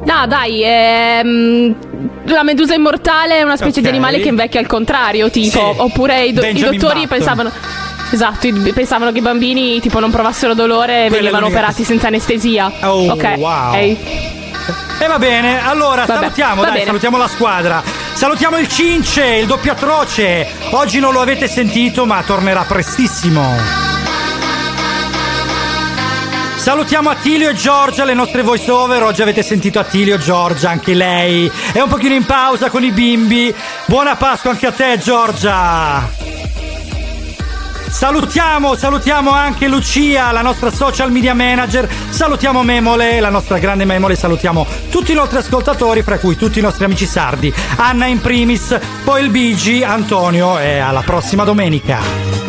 No, dai, ehm, la medusa immortale è una specie di Ok. animale che invecchia al contrario, tipo. Sì. Oppure i, do- i dottori Button. pensavano. Esatto, pensavano che i bambini tipo non provassero dolore e venivano operati senza anestesia. Oh, ok. wow. Ehi. E va bene, allora Vabbè, salutiamo, va dai, bene. salutiamo la squadra. Salutiamo il Cince, il doppio atroce. Oggi non lo avete sentito, ma tornerà prestissimo. Salutiamo Attilio e Giorgia, le nostre voice over. Oggi avete sentito Attilio, Giorgia, anche lei. È un pochino in pausa con i bimbi. Buona Pasqua anche a te, Giorgia. Salutiamo, salutiamo anche Lucia, la nostra social media manager. Salutiamo Memole, la nostra grande Memole. Salutiamo tutti i nostri ascoltatori, fra cui tutti i nostri amici sardi. Anna in primis, poi il Bigi, Antonio e alla prossima domenica.